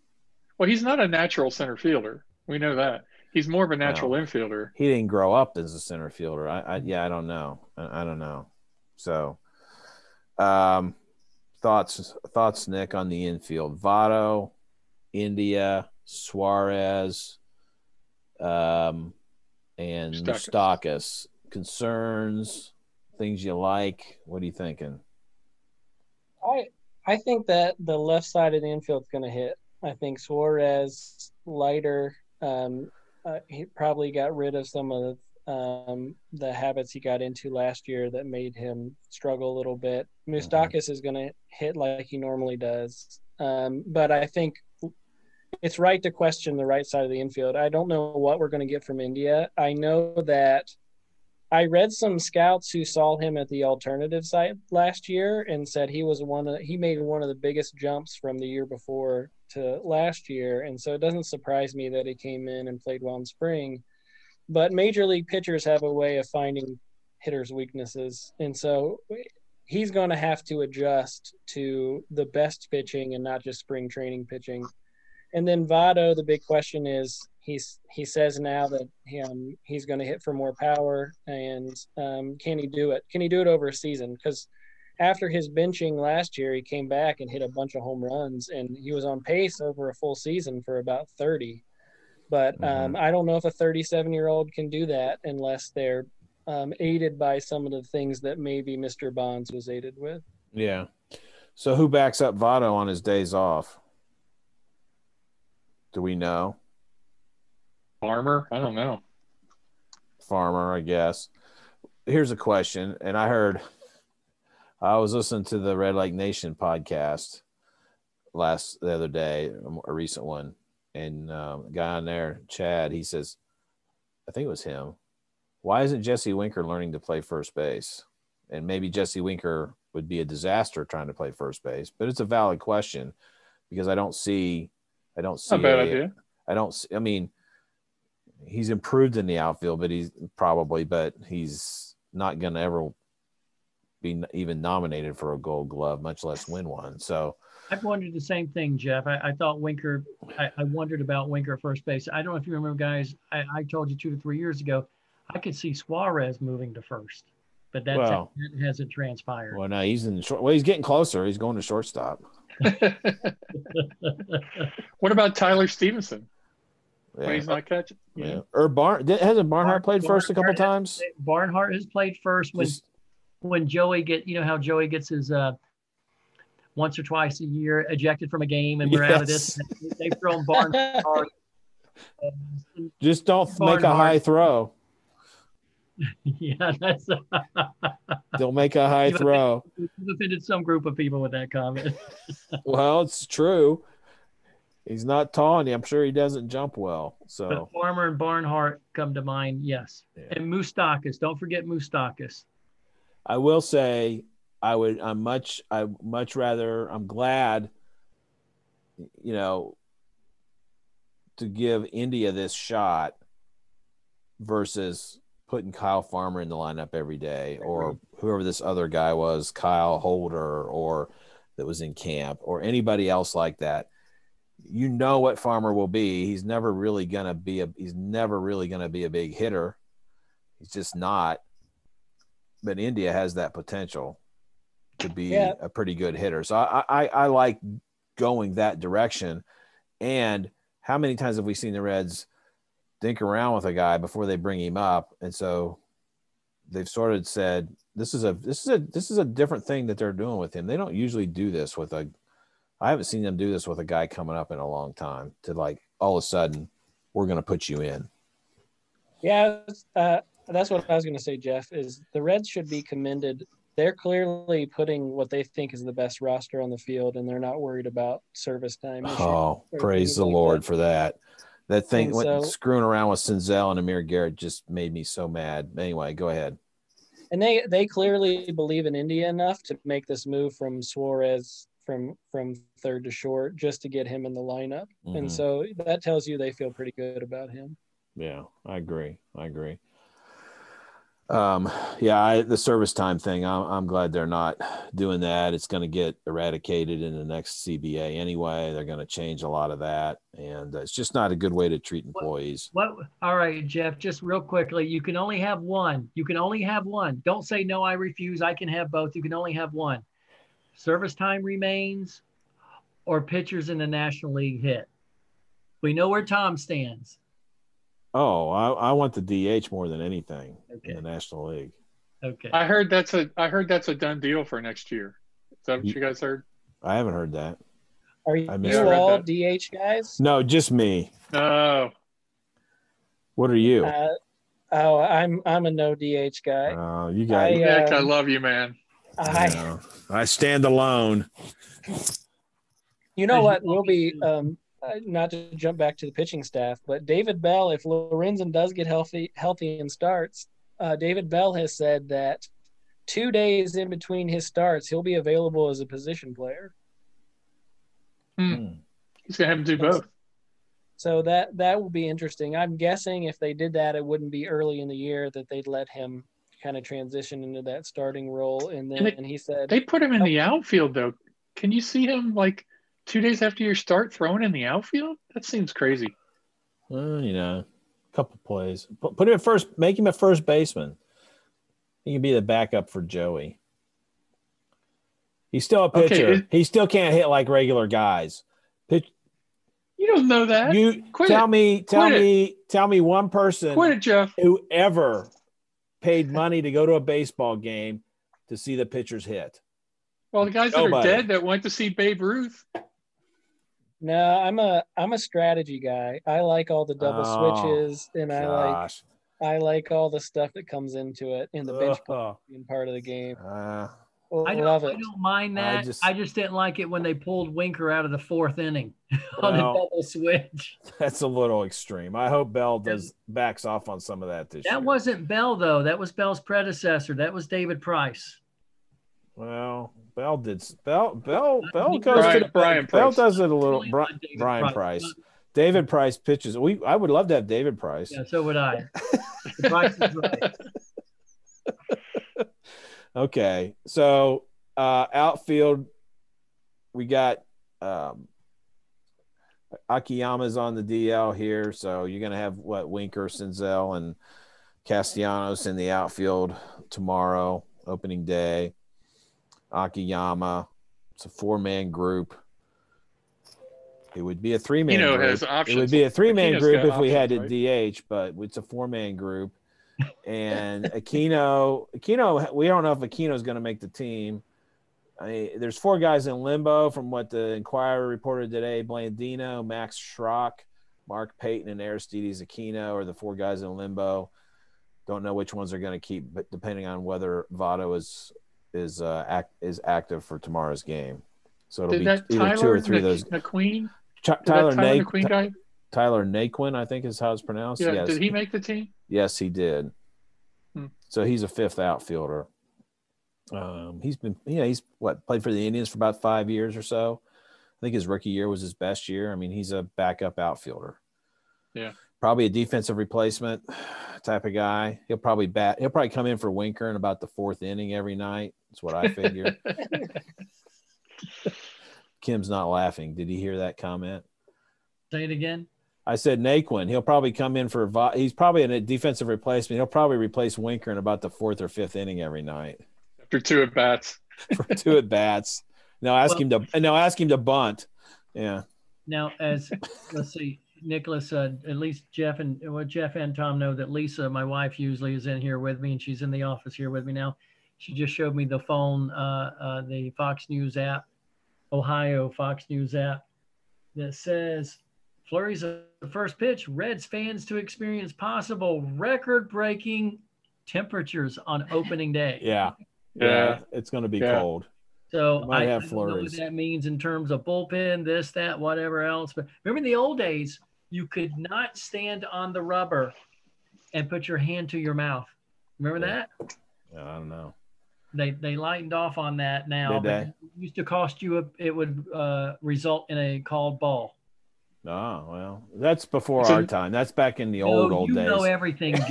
Well, he's not a natural center fielder. We know that. He's more of a natural infielder. He didn't grow up as a center fielder. I, I yeah, I don't know. I, I don't know. So um thoughts thoughts Nick on the infield. Votto, India, Suarez, um, and Moustakas. Mustakas. Concerns, things you like. What are you thinking? I I think that the left side of the infield's going to hit. I think Suarez lighter. Um, uh, he probably got rid of some of um, the habits he got into last year that made him struggle a little bit. Moustakas is going to hit like he normally does, um, but I think it's right to question the right side of the infield. I don't know what we're going to get from India. I know that I read some scouts who saw him at the alternative site last year and said he was one of he made one of the biggest jumps from the year before to last year, and so it doesn't surprise me that he came in and played well in spring. But major league pitchers have a way of finding hitters' weaknesses, and so he's going to have to adjust to the best pitching and not just spring training pitching. And then Votto, the big question is he's he says now that um, he's going to hit for more power, and um, can he do it? Can he do it over a season? Because after his benching last year, he came back and hit a bunch of home runs, and he was on pace over a full season for about thirty. But um, I don't know if a 37 year old can do that unless they're um, aided by some of the things that maybe Mr. Bonds was aided with. Yeah. So who backs up Votto on his days off? Do we know? Farmer? I don't know. Farmer, I guess. Here's a question, and I heard I was listening to the Redleg Nation podcast last the other day, a recent one, and um, a guy on there, Chad, he says, I think it was him. Why isn't Jesse Winker learning to play first base? And maybe Jesse Winker would be a disaster trying to play first base, but it's a valid question because I don't see, I don't see, Not a bad a- idea. I don't. see- I mean, he's improved in the outfield, but he's probably, but he's not going to ever be even nominated for a Gold Glove, much less win one. So I've wondered the same thing, Jeff. I, I thought Winker, I, I wondered about Winker first base. I don't know if you remember, guys. I, I told you two to three years ago, I could see Suarez moving to first, but that's, Well- that hasn't transpired. well, now he's in short. Well, he's getting closer. He's going to shortstop. what about Tyler Stephenson when he's not catching? yeah. Or Barn hasn't Barnhart played first a couple Barnhart times? Barnhart has played first when Just- when Joey get you know how Joey gets his uh once or twice a year ejected from a game and we're out of this. They've thrown Barnhart. just don't make a high throw. yeah, that's Don't make a high throw. you've offended some group of people with that comment. Well, it's true. He's not tall, and I'm sure he doesn't jump well. So But Farmer and Barnhart come to mind, yes. Yeah. And Moustakas, don't forget Moustakas. I will say I would I'm much I much rather I'm glad you know to give India this shot versus putting Kyle Farmer in the lineup every day or whoever this other guy was, Kyle Holder or that was in camp or anybody else like that. You know what Farmer will be. He's never really going to be a he's never really going to be a big hitter. He's just not but India has that potential to be Yeah. a pretty good hitter. So I, I I like going that direction. And how many times have we seen the Reds think around with a guy before they bring him up? And so they've sort of said this is a this is a this is a different thing that they're doing with him. They don't usually do this with a I haven't seen them do this with a guy coming up in a long time to like all of a sudden we're going to put you in. Yeah, uh, that's what I was going to say, Jeff. Is the Reds should be commended. They're clearly putting what they think is the best roster on the field, and they're not worried about service time. Oh, praise the like Lord that. for that. That thing went so- screwing around with Senzel and Amir Garrett just made me so mad. Anyway, go ahead. And they they clearly believe in India enough to make this move from Suarez from from third to short just to get him in the lineup. Mhm. And so that tells you they feel pretty good about him. Yeah, I agree. I agree. Um, yeah, I, the service time thing, I'm, I'm glad they're not doing that. It's going to get eradicated in the next CBA anyway. They're going to change a lot of that, and it's just not a good way to treat employees. What? All right, Jeff, just real quickly, you can only have one. You can only have one. Don't say, no, I refuse. I can have both. You can only have one. Service time remains or pitchers in the National League hit. We know where Tom stands. Oh, I, I want the DH more than anything Okay. in the National League. Okay. I heard that's a I heard that's a done deal for next year. Is that what you guys heard? I haven't heard that. Are you I misread all that. DH guys? No, just me. Oh. What are you? Uh, oh, I'm I'm a no DH guy. Uh, you got. I, Nick, I um, love you, man. I, Yeah. I stand alone. you know what? We'll be um, uh, not to jump back to the pitching staff, but David Bell, if Lorenzen does get healthy, healthy and starts, uh, David Bell has said that two days in between his starts, he'll be available as a position player. He's gonna have to do both. So that that will be interesting. I'm guessing if they did that, it wouldn't be early in the year that they'd let him kind of transition into that starting role. And then And it- and he said, They put him in the outfield though. Can you see him like two days after your start throwing in the outfield? That seems crazy. Well, you know, a couple plays. Put, put him at first. Make him a first baseman. He can be the backup for Joey. He's still a Okay, pitcher. it- he still can't hit like regular guys. Pitch. You don't know that. You Quit tell it. me. Tell Quit it. me. Tell me one person Quit it, Jeff. who ever paid money to go to a baseball game to see the pitchers hit. Well, the guys that Nobody. are dead that went to see Babe Ruth. "No, I'm a I'm a strategy guy. I like all the double Oh, switches, and I like I like all the stuff that comes into it in the bench Ugh. being part of the game. Uh, I don't, Love I don't mind that. I just- just, didn't like it when they pulled Winker out of the fourth inning on Well, the double switch. that's a little extreme. I hope Bell does backs off on some of that this year. That wasn't Bell though. That was Bell's predecessor. That was David Price. Well, Bell did Bell Bell Bell Brian- goes to the, Brian Bell Price. does it a little. Really Bri- not David Bryan Price. Price. David Price pitches. We I would love to have David Price. Yeah, so would I. Price is right. Okay, so uh, outfield, we got um, Akiyama's on the DL here, so you're gonna have what Winker, Senzel, and Castellanos in the outfield tomorrow, opening day. Akiyama, it's a four-man group. It would be a three-man Eno group. has options. It would be a three-man group got if we had a to DH, but it's a four-man group. And Aquino, Aquino, we don't know if Aquino's going to make the team. I mean, there's four guys in limbo from what the Inquirer reported today. Blandino, Max Schrock, Mark Payton, and Aristides Aquino are the four guys in limbo. Don't know which ones they're going to keep, but depending on whether Votto is is uh, act, is active for tomorrow's game. So it'll Did be that either Tyler two or three of those. McQueen? Ch- Tyler, Tyler Na- McQueen guy? Tyler Naquin, I think is how it's pronounced. Yeah. yes. Did he make the team? Yes, he did. Hmm. So he's a fifth outfielder. Um, he's been, yeah, he's what played for the Indians for about five years or so. I think his rookie year was his best year. I mean, he's a backup outfielder. Yeah. Probably a defensive replacement type of guy. He'll probably bat. He'll probably come in for Winker in about the fourth inning every night. That's what I figure. Kim's not laughing. Did he hear that comment? Say it again. I said Naquin. He'll probably come in for. Vi- He's probably a defensive replacement. He'll probably replace Winker in about the fourth or fifth inning every night After two at bats. for two at bats. Now ask him to. Now ask him to bunt. Yeah. Now, as let's see, Nicholas, uh, at least Jeff and well, Jeff and Tom know that Lisa, my wife, usually is in here with me, and she's in the office here with me now. She just showed me the phone, uh, uh, the Fox News app, Ohio Fox News app, that says Flurry's the first pitch. Reds fans to experience possible record-breaking temperatures on opening day. Yeah. Yeah. It's going to be Yeah. cold. So I, have I don't know what that means in terms of bullpen, this, that, whatever else. But remember in the old days, you could not stand on the rubber and put your hand to your mouth. Remember Yeah. that? Yeah, I don't know. They they lightened off on that now. Did they? It used to cost you a, it would uh, result in a called ball. Oh well, that's before So- our time. That's back in the old old you days. know everything.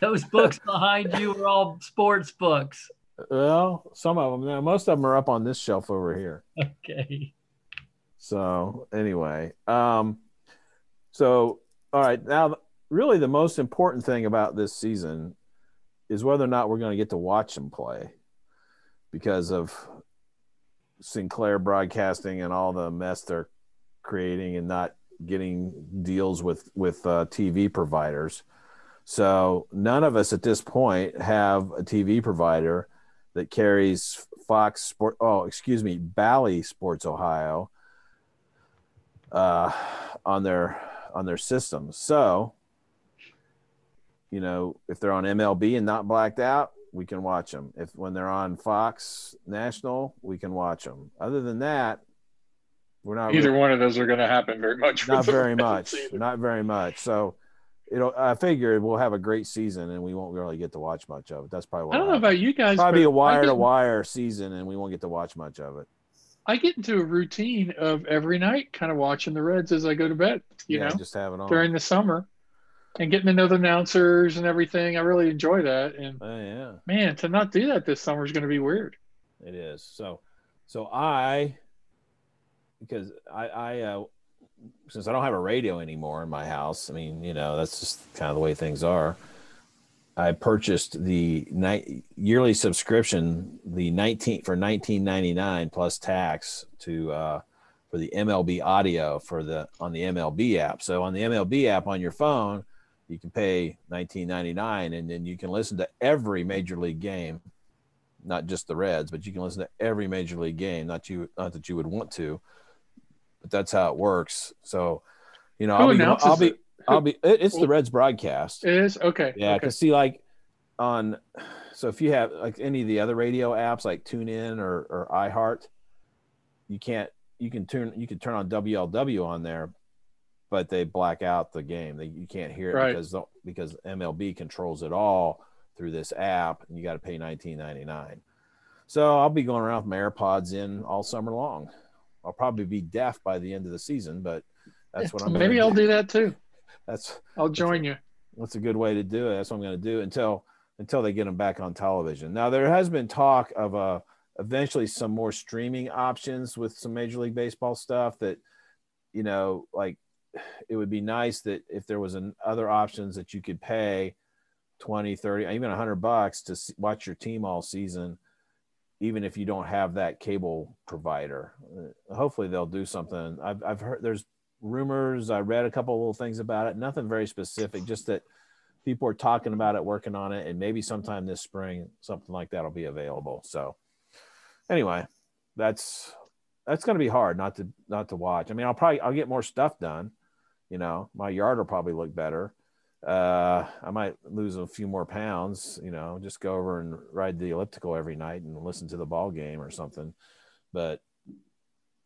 Those books behind you are all sports books. well, some of them. Now, most of them are up on this shelf over here. Okay. So anyway, um, so all right, now really the most important thing about this season is whether or not we're going to get to watch them play because of Sinclair broadcasting and all the mess they're creating and not getting deals with with uh, TV providers. So none of us at this point have a TV provider that carries Fox Sport. Oh, excuse me, Bally Sports Ohio uh, on their on their system. So, you know, if they're on MLB and not blacked out, we can watch them. If when they're on Fox National, we can watch them. Other than that, we're not Either really- one of those are going to happen very much. not very much, either. not very much. So, it'll. I figure we'll have a great season, and we won't really get to watch much of it. That's probably what I don't know about you guys. probably a wire to wire season, and we won't get to watch much of it. I get into a routine of every night kind of watching the Reds as I go to bed, you yeah, know, just have it on. during the summer and getting to know the announcers and everything. I really enjoy that. And oh yeah. man, to not do that this summer is going to be weird. It is. So, so I, because I, I, uh, since I don't have a radio anymore in my house, I mean, you know, that's just kind of the way things are. I purchased the night yearly subscription, the 19 for 19.99 plus tax to, uh, for the MLB audio for the on the MLB app. So on the MLB app on your phone, you can pay 19.99 and then you can listen to every major league game not just the Reds, but you can listen to every major league game. Not you, not that you would want to, but that's how it works. So, you know, Who I'll be, I'll be? I'll be. it- It's the Reds broadcast. It is okay. Yeah, okay. because see, like on, so if you have like any of the other radio apps like TuneIn or or iHeart, you can't. You can turn. You can turn on WLW on there, but they black out the game. They, you can't hear it Right. because the- because MLB controls it all through this app, and you got to pay nineteen ninety nine. So I'll be going around with my AirPods in all summer long. I'll probably be deaf by the end of the season, but that's what I'm. Maybe gonna say. Maybe I'll do that too. That's I'll join you. that's a good way to do it. That's what I'm going to do until until they get them back on television. Now there has been talk of uh, eventually some more streaming options with some Major League Baseball stuff that you know like it would be nice that if there was an other options that you could pay 20 30 even 100 bucks to watch your team all season even if you don't have that cable provider. Uh, hopefully they'll do something. I've, I've heard there's rumors i read a couple little things about it nothing very specific just that people are talking about it working on it and maybe sometime this spring something like that will be available. So anyway that's that's going to be hard not to not to watch. I mean i'll probably i'll get more stuff done you know my yard will probably look better. Uh i might lose a few more pounds you know just go over and ride the elliptical every night and listen to the ball game or something. But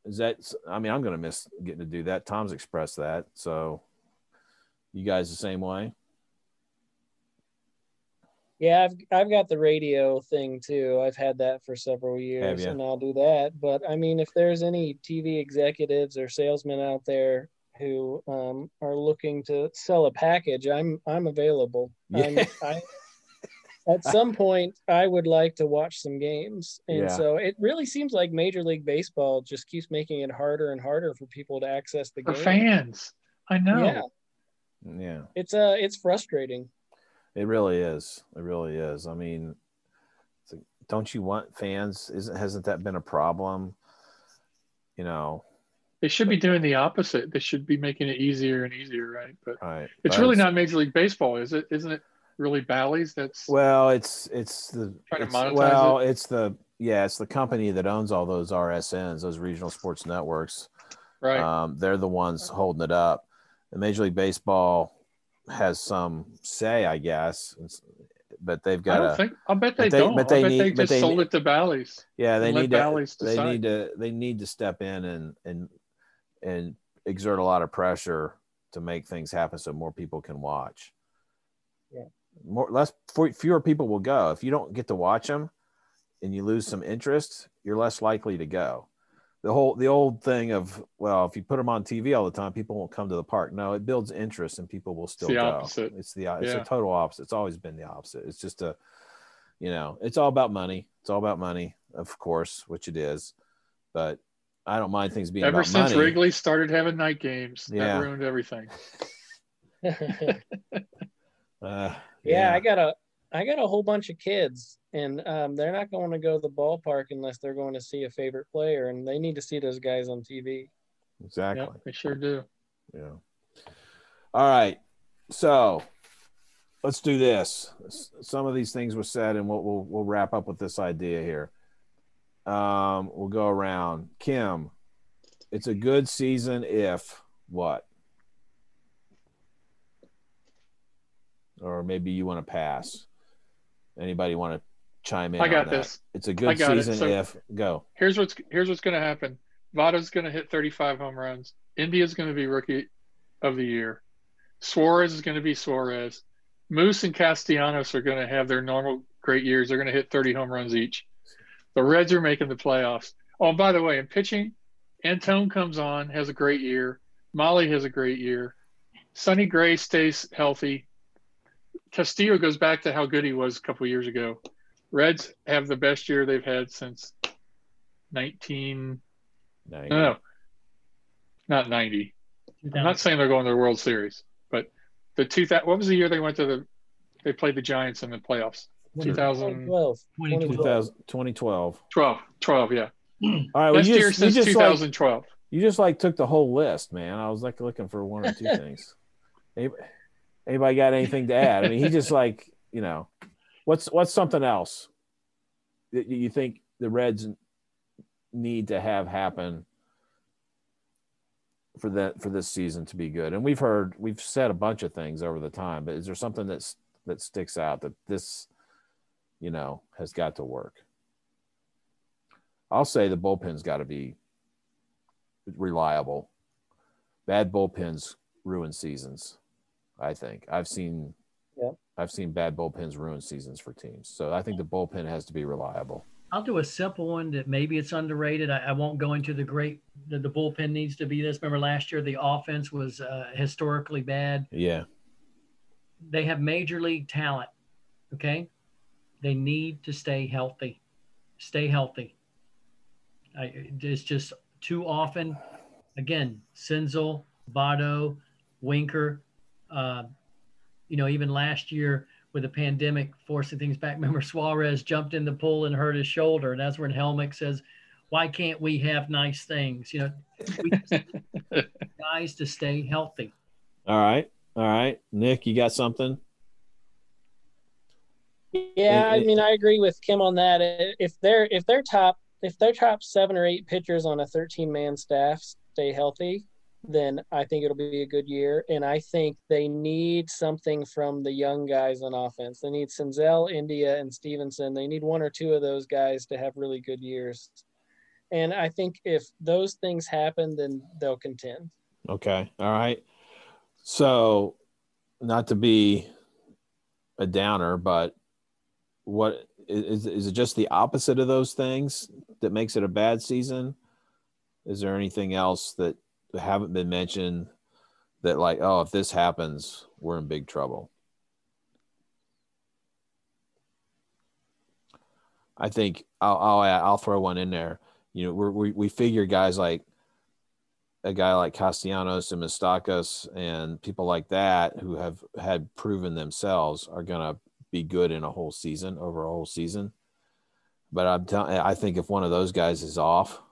is that i mean i'm going to miss getting to do that. Tom's expressed that. So you guys the same way? Yeah, I've I've got the radio thing too. I've had that for several years, and I'll do that. But I mean, if there's any TV executives or salesmen out there who um, are looking to sell a package, I'm I'm available. I'm, I, at some point, I would like to watch some games, and Yeah. so it really seems like Major League Baseball just keeps making it harder and harder for people to access the For game. fans. I know. Yeah, yeah it's uh it's frustrating. It really is. It really is. I mean, it's like, don't you want fans? Isn't hasn't that been a problem? You know, They should be doing the opposite. They should be making it easier and easier, right? But right? it's but really not Major League Baseball, is it? Isn't it really Bally's that's Well, it's it's the Trying to monetize well, it's the yeah, it's the company that owns all those RSNs, those regional sports networks. right? Um, they're the ones holding it up. And Major League Baseball has some say, I guess, but they've got. I don't to think. I'll bet they, they- don't. but they I bet need- they but just they sold it to Bally's. yeah they need to Bally's they need to they need to step in and and and exert a lot of pressure to make things happen so more people can watch. Yeah. more less for, fewer people will go. If you don't get to watch them and you lose some interest you're less likely to go. The whole the old thing of well if you put them on tv all the time people won't come to the park. No it builds interest and people will still the go. opposite. it's the it's Yeah. a total opposite. It's always been the opposite. It's just a you know it's all about money. It's all about money of course which it is. But i don't mind things being Ever about since money Wrigley started having night games, Yeah. that ruined everything. uh, yeah, I got a I got a whole bunch of kids, and um, they're not going to go to the ballpark unless they're going to see a favorite player, and they need to see those guys on TV. exactly. Yep, they sure do. Yeah. All right. So let's do this. Some of these things were said, and we'll we'll, we'll wrap up with this idea here. Um, we'll go around. Kim, it's a good season if what? Or maybe you want to pass. Anybody want to chime in? I got this. It's a good season So- if go. Here's what's here's what's going to happen. Votto's going to hit 35 home runs. India's going to be rookie of the year. Suarez is going to be Suarez. Moose and Castellanos are going to have their normal great years. They're going to hit 30 home runs each. The Reds are making the playoffs. Oh, by the way, in pitching, Antone comes on, has a great year. Mahle has a great year. Sonny Gray stays healthy. Castillo goes back to how good he was a couple years ago. Reds have the best year they've had since 19 Now you no, no, not 90. I'm not saying they're going to the World Series, but the 2000. what was the year they went to the they played the Giants in the playoffs? 2012. 2012. 2012. 12, yeah. All right, well, Best you year just, you since just like 2012. you just like took the whole list, man. I was like looking for one or two things. Anybody, anybody got anything to add? I mean, he just like you know, what's what's something else that you think the Reds need to have happen for that for this season to be good? And we've heard we've said a bunch of things over the time, but is there something that's that sticks out that this you know has got to work? I'll say the bullpen's got to be reliable. Bad bullpens ruin seasons. I think I've seen. Yep. I've seen bad bullpens ruin seasons for teams. So I think the bullpen has to be reliable. I'll do a simple one that maybe it's underrated. I, I won't go into the great. The, the bullpen needs to be this. Remember last year the offense was uh, historically bad. Yeah. They have major league talent. Okay, they need to stay healthy. Stay healthy. I, it's just too often. Again, Senzel, Votto, Winker. Uh, you know, even last year with the pandemic forcing things back. Remember, Suarez jumped in the pool and hurt his shoulder, and that's when Helmick says, "Why can't we have nice things?" You know, guys to stay healthy. All right. All right. Nick, you got something? Yeah, I It- it- mean, I agree with Kim on that. If they're if they're top if their top seven or eight pitchers on a 13 man staff stay healthy, then I think it'll be a good year. And I think they need something from the young guys on offense. They need Senzel, India, and Stephenson. They need one or two of those guys to have really good years. And I think if those things happen, then they'll contend. Okay. All right. So, not to be a downer, but what is is it just the opposite of those things that makes it a bad season? Is there anything else that haven't been mentioned that like, oh, if this happens, we're in big trouble? I think I'll I'll, I'll throw one in there. You know, we we figure guys like a guy like Castellanos and Moustakas and people like that who have had proven themselves are going to be good in a whole season over a whole season. But I'm telling, I think if one of those guys is off,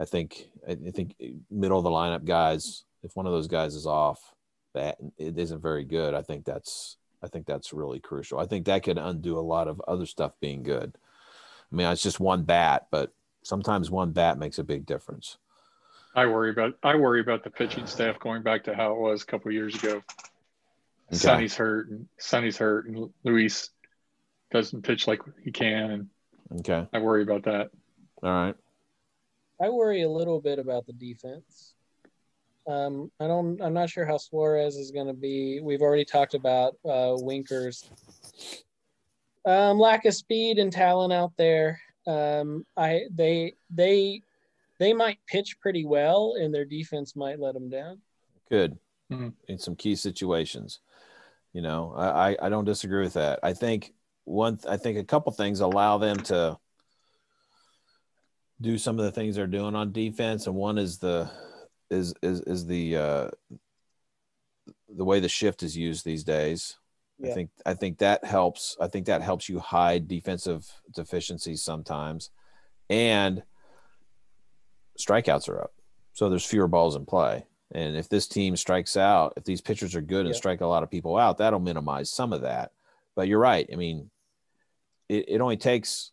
I think I think middle of the lineup guys, if one of those guys is off, that it isn't very good. I think that's I think that's really crucial. I think that could undo a lot of other stuff being good. I mean, it's just one bat, but sometimes one bat makes a big difference. I worry about I worry about the pitching staff going back to how it was a couple years ago. Okay. Sonny's hurt and Sonny's hurt and Luis doesn't pitch like he can and Okay. I worry about that. All right. I worry a little bit about the defense. Um, I don't. I'm not sure how Suarez is going to be. We've already talked about uh, Winker's um, lack of speed and talent out there. Um, I they they they might pitch pretty well, and their defense might let them down. Good. Mhm. In some key situations. You know, I, I, don't disagree with that. I think one I think a couple things allow them to do some of the things they're doing on defense. And one is the is is is the uh the way the shift is used these days. I think I think that helps. I think that helps you hide defensive deficiencies sometimes. And strikeouts are up. So there's fewer balls in play. And if this team strikes out, if these pitchers are good and Yeah. strike a lot of people out, that'll minimize some of that. But you're right. I mean, it, it only takes,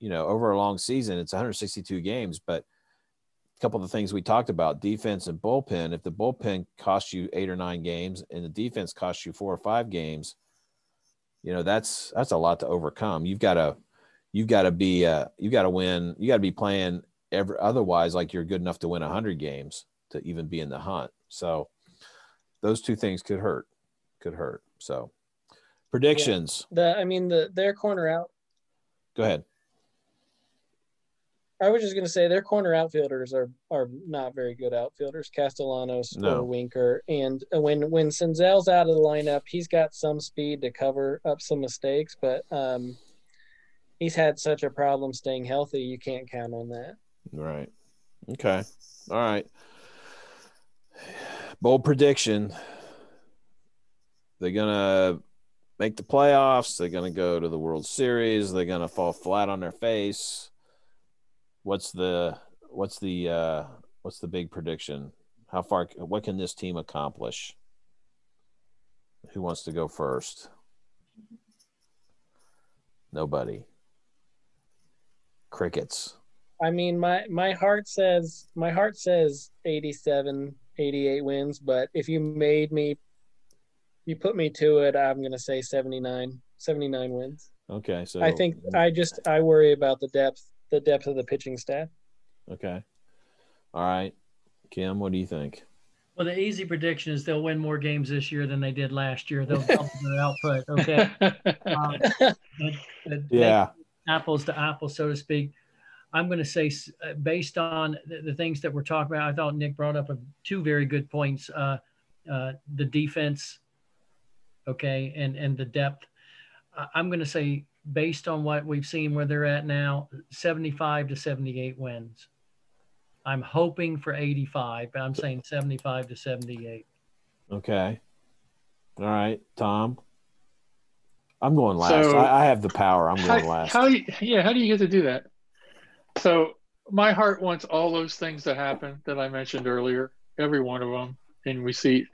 you know, over a long season, it's 162 games. But a couple of the things we talked about, defense and bullpen, if the bullpen costs you eight or nine games and the defense costs you four or five games, you know, that's that's a lot to overcome. You've got to you've got to be uh, you got to win. You got to be playing every otherwise like you're good enough to win 100 games to even be in the hunt. So those two things could hurt, could hurt. So predictions. The I mean the their corner out. Go ahead. I was just gonna say their corner outfielders are are not very good outfielders. Castellanos No. or Winker, and when when Senzel's out of the lineup, he's got some speed to cover up some mistakes, but um, he's had such a problem staying healthy. You can't count on that. Right. Okay. All right. Bold prediction. They're gonna make the playoffs. They're gonna go to the World Series. They're gonna fall flat on their face. What's the what's the uh what's the big prediction? How far what can this team accomplish? Who wants to go first? Nobody. Crickets. I mean, my my heart says my heart says 87, 88 wins, but if you made me, you put me to it, I'm gonna say 79, 79 wins. Okay, so I think I just I worry about the depth the depth of the pitching staff. Okay. All right. Kim, what do you think? Well, the easy prediction is they'll win more games this year than they did last year. They'll double their output. Okay. Um, but- but Yeah. apples to apples, so to speak. I'm going to say, uh, based on the, the things that we're talking about, I thought Nick brought up a, two very good points. Uh, uh, the defense, okay, and and the depth. I- I'm going to say, based on what we've seen where they're at now, 75 to 78 wins. I'm hoping for 85, but I'm saying 75 to 78. Okay. All right, Tom. I'm going last. So- I, I have the power. I'm going how, last. how do you, yeah, how do you get to do that? So my heart wants all those things to happen that I mentioned earlier, every one of them, and we see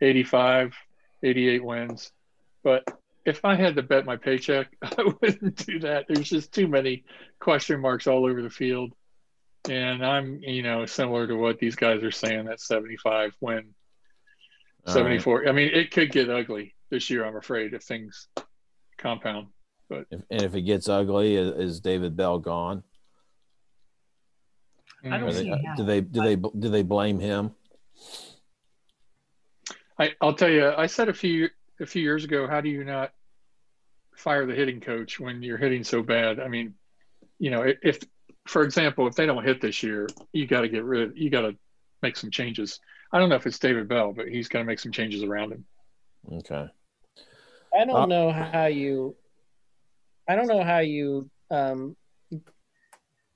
85, 88 wins. But if I had to bet my paycheck, I wouldn't do that. There's just too many question marks all over the field. And I'm, you know, similar to what these guys are saying, that 75 win, All right. 74. I mean, it could get ugly this year, I'm afraid, if things compound. If, and if it gets ugly, is David Bell gone? I don't they, see how. do they do they do they blame him? I, I'll tell you, I said a few a few years ago, how do you not fire the hitting coach when you're hitting so bad? I mean, you know, if, if for example, if they don't hit this year, you got to get rid. You got to make some changes. I don't know if it's David Bell, but he's got to make some changes around him. Okay. I don't Uh, know how you I don't know how you um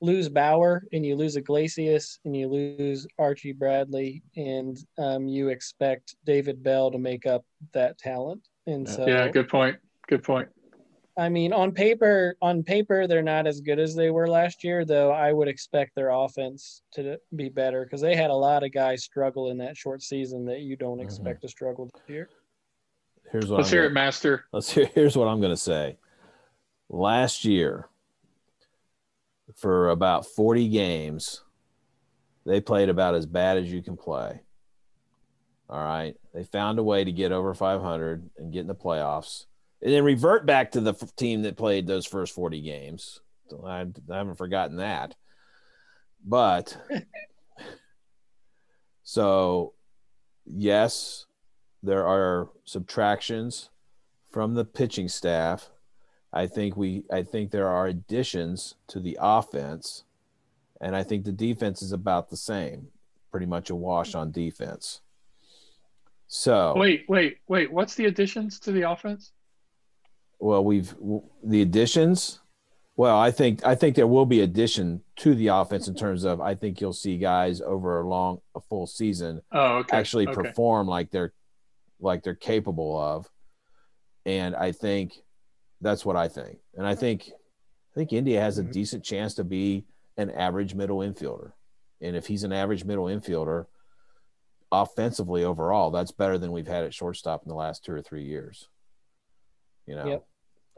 lose Bauer and you lose Iglesias and you lose Archie Bradley and um you expect David Bell to make up that talent. And so yeah, good point. Good point. I mean on paper on paper they're not as good as they were last year though I would expect their offense to be better because they had a lot of guys struggle in that short season that you don't Mhm. expect to struggle this year. Here's what Let's I'm hear gonna- it, Master. Let's hear. Here's what I'm going to say. Last year, for about 40 games, they played about as bad as you can play. All right. They found a way to get over 500 and get in the playoffs, and then revert back to the f- team that played those first 40 games. I, I haven't forgotten that. But so, yes, there are subtractions from the pitching staff. I think we I think there are additions to the offense and I think the defense is about the same. Pretty much a wash on defense. So, Wait, wait, wait. What's the additions to the offense? well we've the additions well, I think I think there will be addition to the offense in terms of I think you'll see guys over a long a full season Oh, okay. actually okay. perform like they're like they're capable of and i think that's what i think and i think i think india has a Mhm. decent chance to be an average middle infielder And if he's an average middle infielder, offensively overall, that's better than we've had at shortstop in the last two or three years. You know, Yep.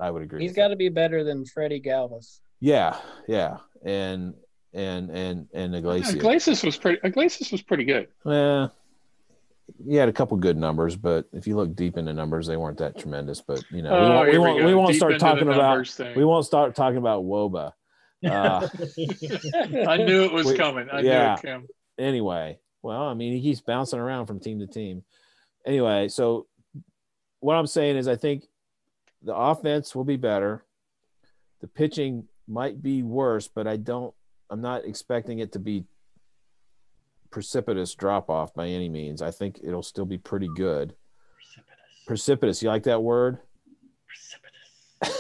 I would agree. He's got that. to be better than Freddie Galvis. Yeah, yeah, and and and and Iglesias. Iglesias was pretty. Iglesias was pretty good. Eh, he had a couple good numbers, but if you look deep into numbers, they weren't that tremendous. But you know, we Oh, won't, we won't, go. we won't start talking about thing. we won't start talking about wOBA. Uh, I knew it was We- coming. I yeah. knew it came. anyway, well, I mean, he keeps bouncing around from team to team. Anyway, so what I'm saying is, I think the offense will be better. The pitching might be worse, but I don't. I'm not expecting it to be precipitous drop off by any means. I think it'll still be pretty good. Precipitous. Precipitous. You like that word? Precipitous.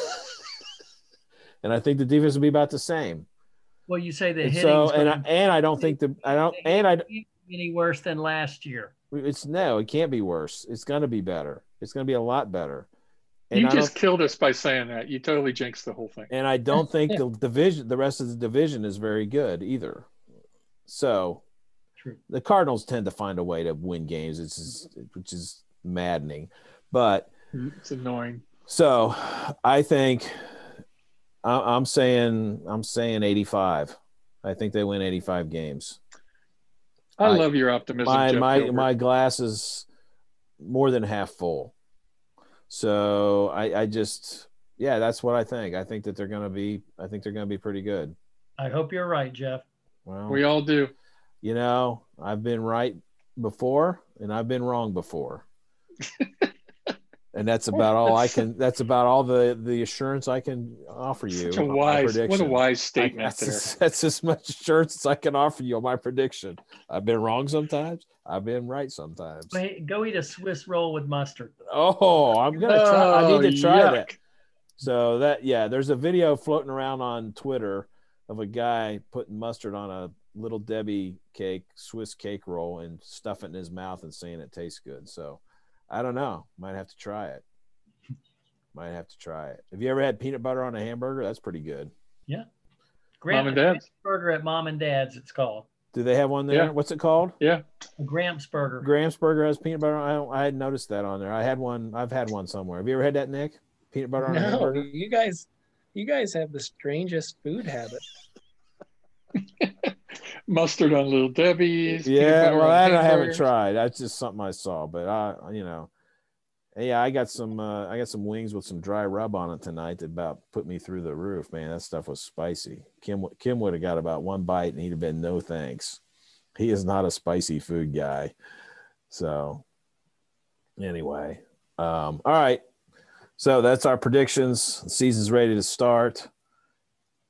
and I think the defense will be about the same. Well, you say the hitting. so, and I, and I don't think the I don't and I any worse than last year. it's no, it can't be worse. It's going to be better. It's going to be a lot better. And You I just killed us by saying that. You totally jinxed the whole thing. and I don't think the division, the rest of the division, is very good either. So True. the Cardinals tend to find a way to win games, which is which is maddening. But mm-hmm. It's annoying. so I think I- I'm saying I'm saying 85. I think they win 85 games. I, I- love your optimism. my Jeff my Gilbert. my glass is more than half full. So I I just yeah, that's what I think. I think that they're going to be I think they're going to be pretty good. I hope you're right, Jeff. Well, we all do. You know, I've been right before and I've been wrong before. and that's about all I can that's about all the the assurance I can offer you. Such a on my wise, what a prediction. wise I- statement that's, there. as, that's as much assurance as I can offer you on my prediction. I've been wrong sometimes. I've been right sometimes. Wait, go eat a Swiss roll with mustard. Oh, I'm gonna try. I need to try Oh, that. So that yeah, there's a video floating around on Twitter of a guy putting mustard on a little Debbie cake, Swiss cake roll, and stuffing it in his mouth and saying it tastes good. So I don't know. Might have to try it. Might have to try it. Have you ever had peanut butter on a hamburger? That's pretty good. Yeah, Mom and Dad's. Burger at Mom and Dad's, it's called. Do they have one there? Yeah. What's it called? A Gramps Burger. Graham's Burger has peanut butter. I don't, I hadn't noticed that on there. I had one. I've had one somewhere. Have you ever had that, Nick? Peanut butter on a No, hamburger? you guys, you guys have the strangest food habit. Mustard on Little Debbie's. Yeah, well, that I haven't tried. That's just something I saw, but I, you know, yeah, I got some, uh, I got some wings with some dry rub on it tonight that about put me through the roof. Man, that stuff was spicy. Kim, Kim would have got about one bite and he'd have been no thanks. He is not a spicy food guy. So, anyway, um, all right. So that's our predictions. The season's ready to start.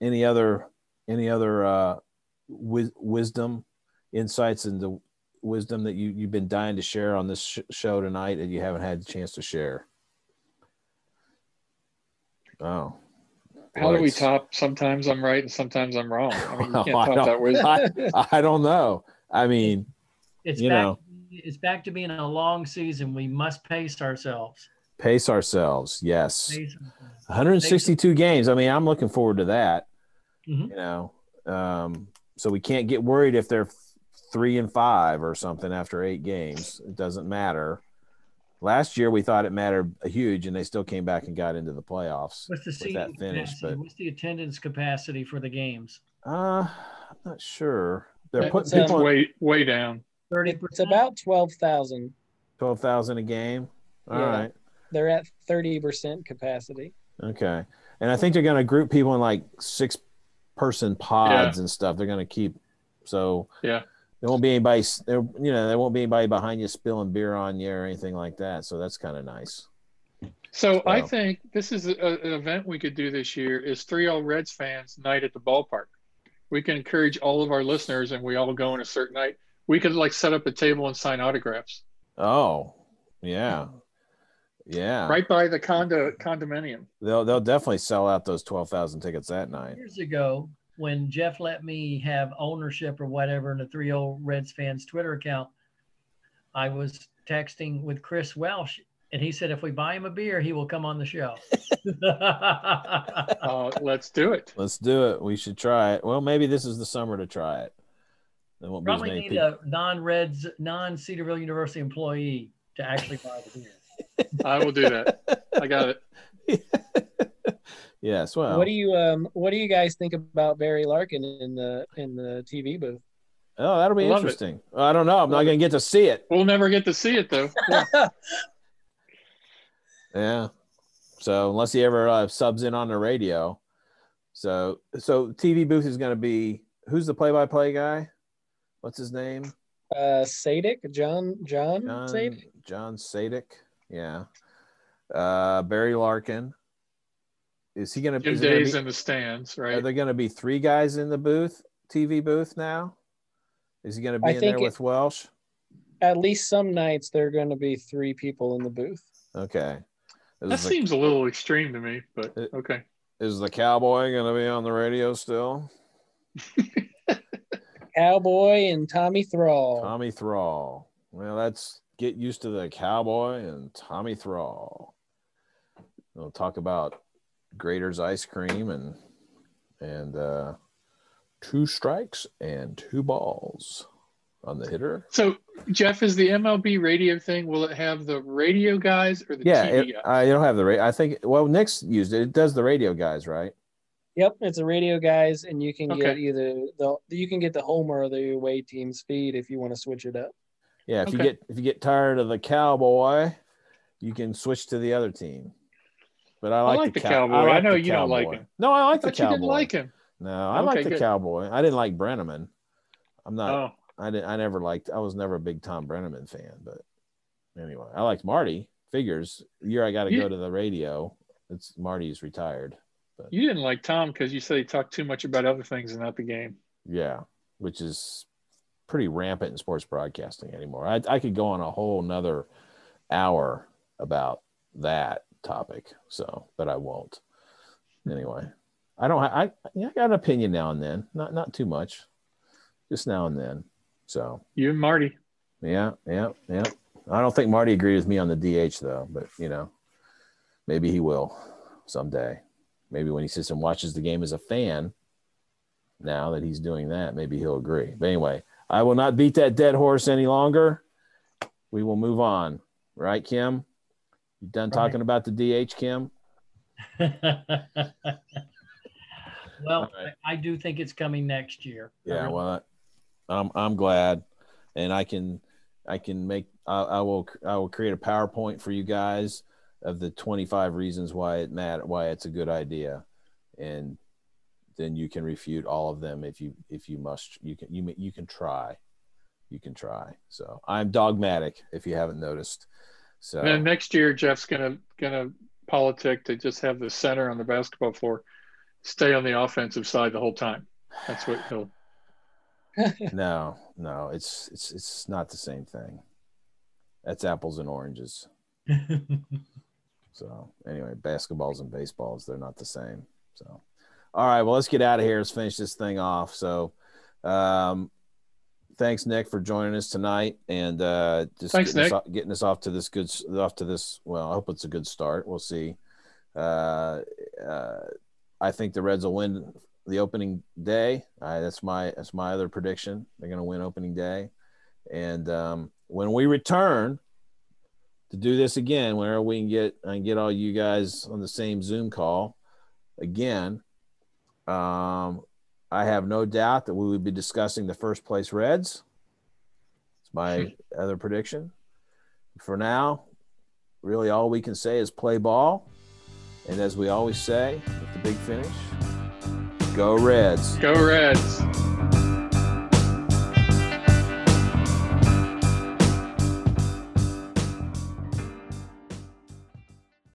Any other, any other uh, wis- wisdom, insights into wisdom that you you've been dying to share on this sh- show tonight that you haven't had the chance to share? Oh, How do we Boy, top? Sometimes I'm right and sometimes I'm wrong. I mean, you can't top don't- that wisdom. I, I don't know. I mean, It's you back, know. it's back to being a long season. We must pace ourselves. pace ourselves. Yes. Pace ourselves. 162 games. I mean, I'm looking forward to that. Mhm. You know, um, so we can't get worried if they're three and five or something after eight games. It doesn't matter. Last year we thought it mattered a huge, and they still came back and got into the playoffs. What's the with that finish, capacity? but- What's the attendance capacity for the games? Uh, I'm not sure. They're It's putting It's, people way way down. Thirty It's about twelve thousand. twelve thousand a game. All Yeah. right. They're at thirty percent capacity. Okay. And I think they're going to group people in like six person pods and stuff. They're going to keep so Yeah. there won't be anybody there. You know, there won't be anybody behind you spilling beer on you or anything like that. So that's kind of nice. So I think this is a, an event we could do this year is three all Reds fans night at the ballpark. We can encourage all of our listeners and we all go on a certain night. We could like set up a table and sign autographs Oh, yeah, yeah. right by the condo condominium. They'll they'll definitely sell out those twelve thousand tickets that night. years ago when Jeff let me have ownership or whatever in the three old Reds fans Twitter account, I was texting with Chris Welsh and he said if we buy him a beer, he will come on the show. Uh, let's do it. Let's do it. We should try it. Well, maybe this is the summer to try it. There won't be as Probably many need people. a non-Reds, non-Cedarville University employee to actually buy the beer. I will do that. I got it. yes. Well, What do you um What do you guys think about Barry Larkin in the in the TV booth? oh, that'll be Love it. interesting. I don't know. I'm not going to get to see it. We'll never get to see it though. Yeah. Yeah. So unless he ever uh, subs in on the radio, so so TV booth is going to be who's the play-by-play guy? What's his name? uh, Sadak, John John, John Sadak. John Sadak. Yeah. Uh, Barry Larkin. Is he going to? Jim Is there gonna Day's be, in the stands, Right. are there going to be three guys in the booth, TV booth now? Is he going to be I in think there it- with Welsh? At least some nights there are going to be three people in the booth. Okay. that the, seems a little extreme to me, but It- okay. is the cowboy going to be on the radio still? Cowboy and Tommy Thrall. Tommy Thrall. Well, that's get used to the cowboy and Tommy Thrall. We'll talk about Graeter's ice cream and and uh, two strikes and two balls on the hitter. So Jeff, is the MLB radio thing? Will it have the radio guys or the Yeah, TV it, guys? I don't have the radio. I think well, Nick's used it. It does the radio guys, right? Yep, it's a radio guys, and you can get either the you can get the home or the away team's feed if you want to switch it up. Yeah. If you get if you get tired of the cowboy, you can switch to the other team. But I like, like the cow- Cowboy. I like know the you don't like cowboy. him. No, I I like the thought you cowboy. didn't like him. No, I Okay, like the good. cowboy. I didn't like Brennaman. I'm not. Oh, I didn't. I never liked. I was never a big Tom Brennaman fan. But anyway, I liked Marty. Figures the year I got to go to the radio. It's Marty's retired. But you didn't like Tom because you said he talked too much about other things and not the game. Yeah, which is pretty rampant in sports broadcasting anymore. I, I could go on a whole nother hour about that topic. So, but I won't. Anyway, I don't. I yeah, I got an opinion now and then. Not not too much, just now and then. So You and Marty. yeah, yeah, yeah. I don't think Marty agreed with me on the DH though, but you know, maybe he will someday. Maybe when he sits and watches the game as a fan, now that he's doing that, maybe he'll agree. But anyway, I will not beat that dead horse any longer. We will move on. Right, Kim? You done Right. talking about the DH, Kim? well, right. I, I do think it's coming next year. Yeah, really- well, I'm I'm glad, and I can I can make I, I will I will create a PowerPoint for you guys of the 25 reasons why it matter why it's a good idea, and then you can refute all of them if you if you must you can you you can try, you can try. So I'm dogmatic if you haven't noticed. So And then next year, Jeff's gonna gonna politic to just have the center on the basketball floor stay on the offensive side the whole time. That's what he'll. no no it's it's it's not the same thing. That's apples and oranges. So anyway, basketballs and baseballs, they're not the same. So all right, well let's get out of here. Let's finish this thing off. So um thanks Nick for joining us tonight and uh just Thanks, getting, us off, getting us off to this good off to this well, I hope it's a good start. We'll see. Uh uh I think the Reds will win the opening day. Uh, that's my that's my other prediction. They're going to win opening day. And um when we return, to do this again whenever we can get can get all you guys on the same Zoom call again. Um, I have no doubt that we would be discussing the first place Reds. It's my other prediction. For now, really all we can say is play ball. And as we always say, with the big finish, go Reds. Go Reds.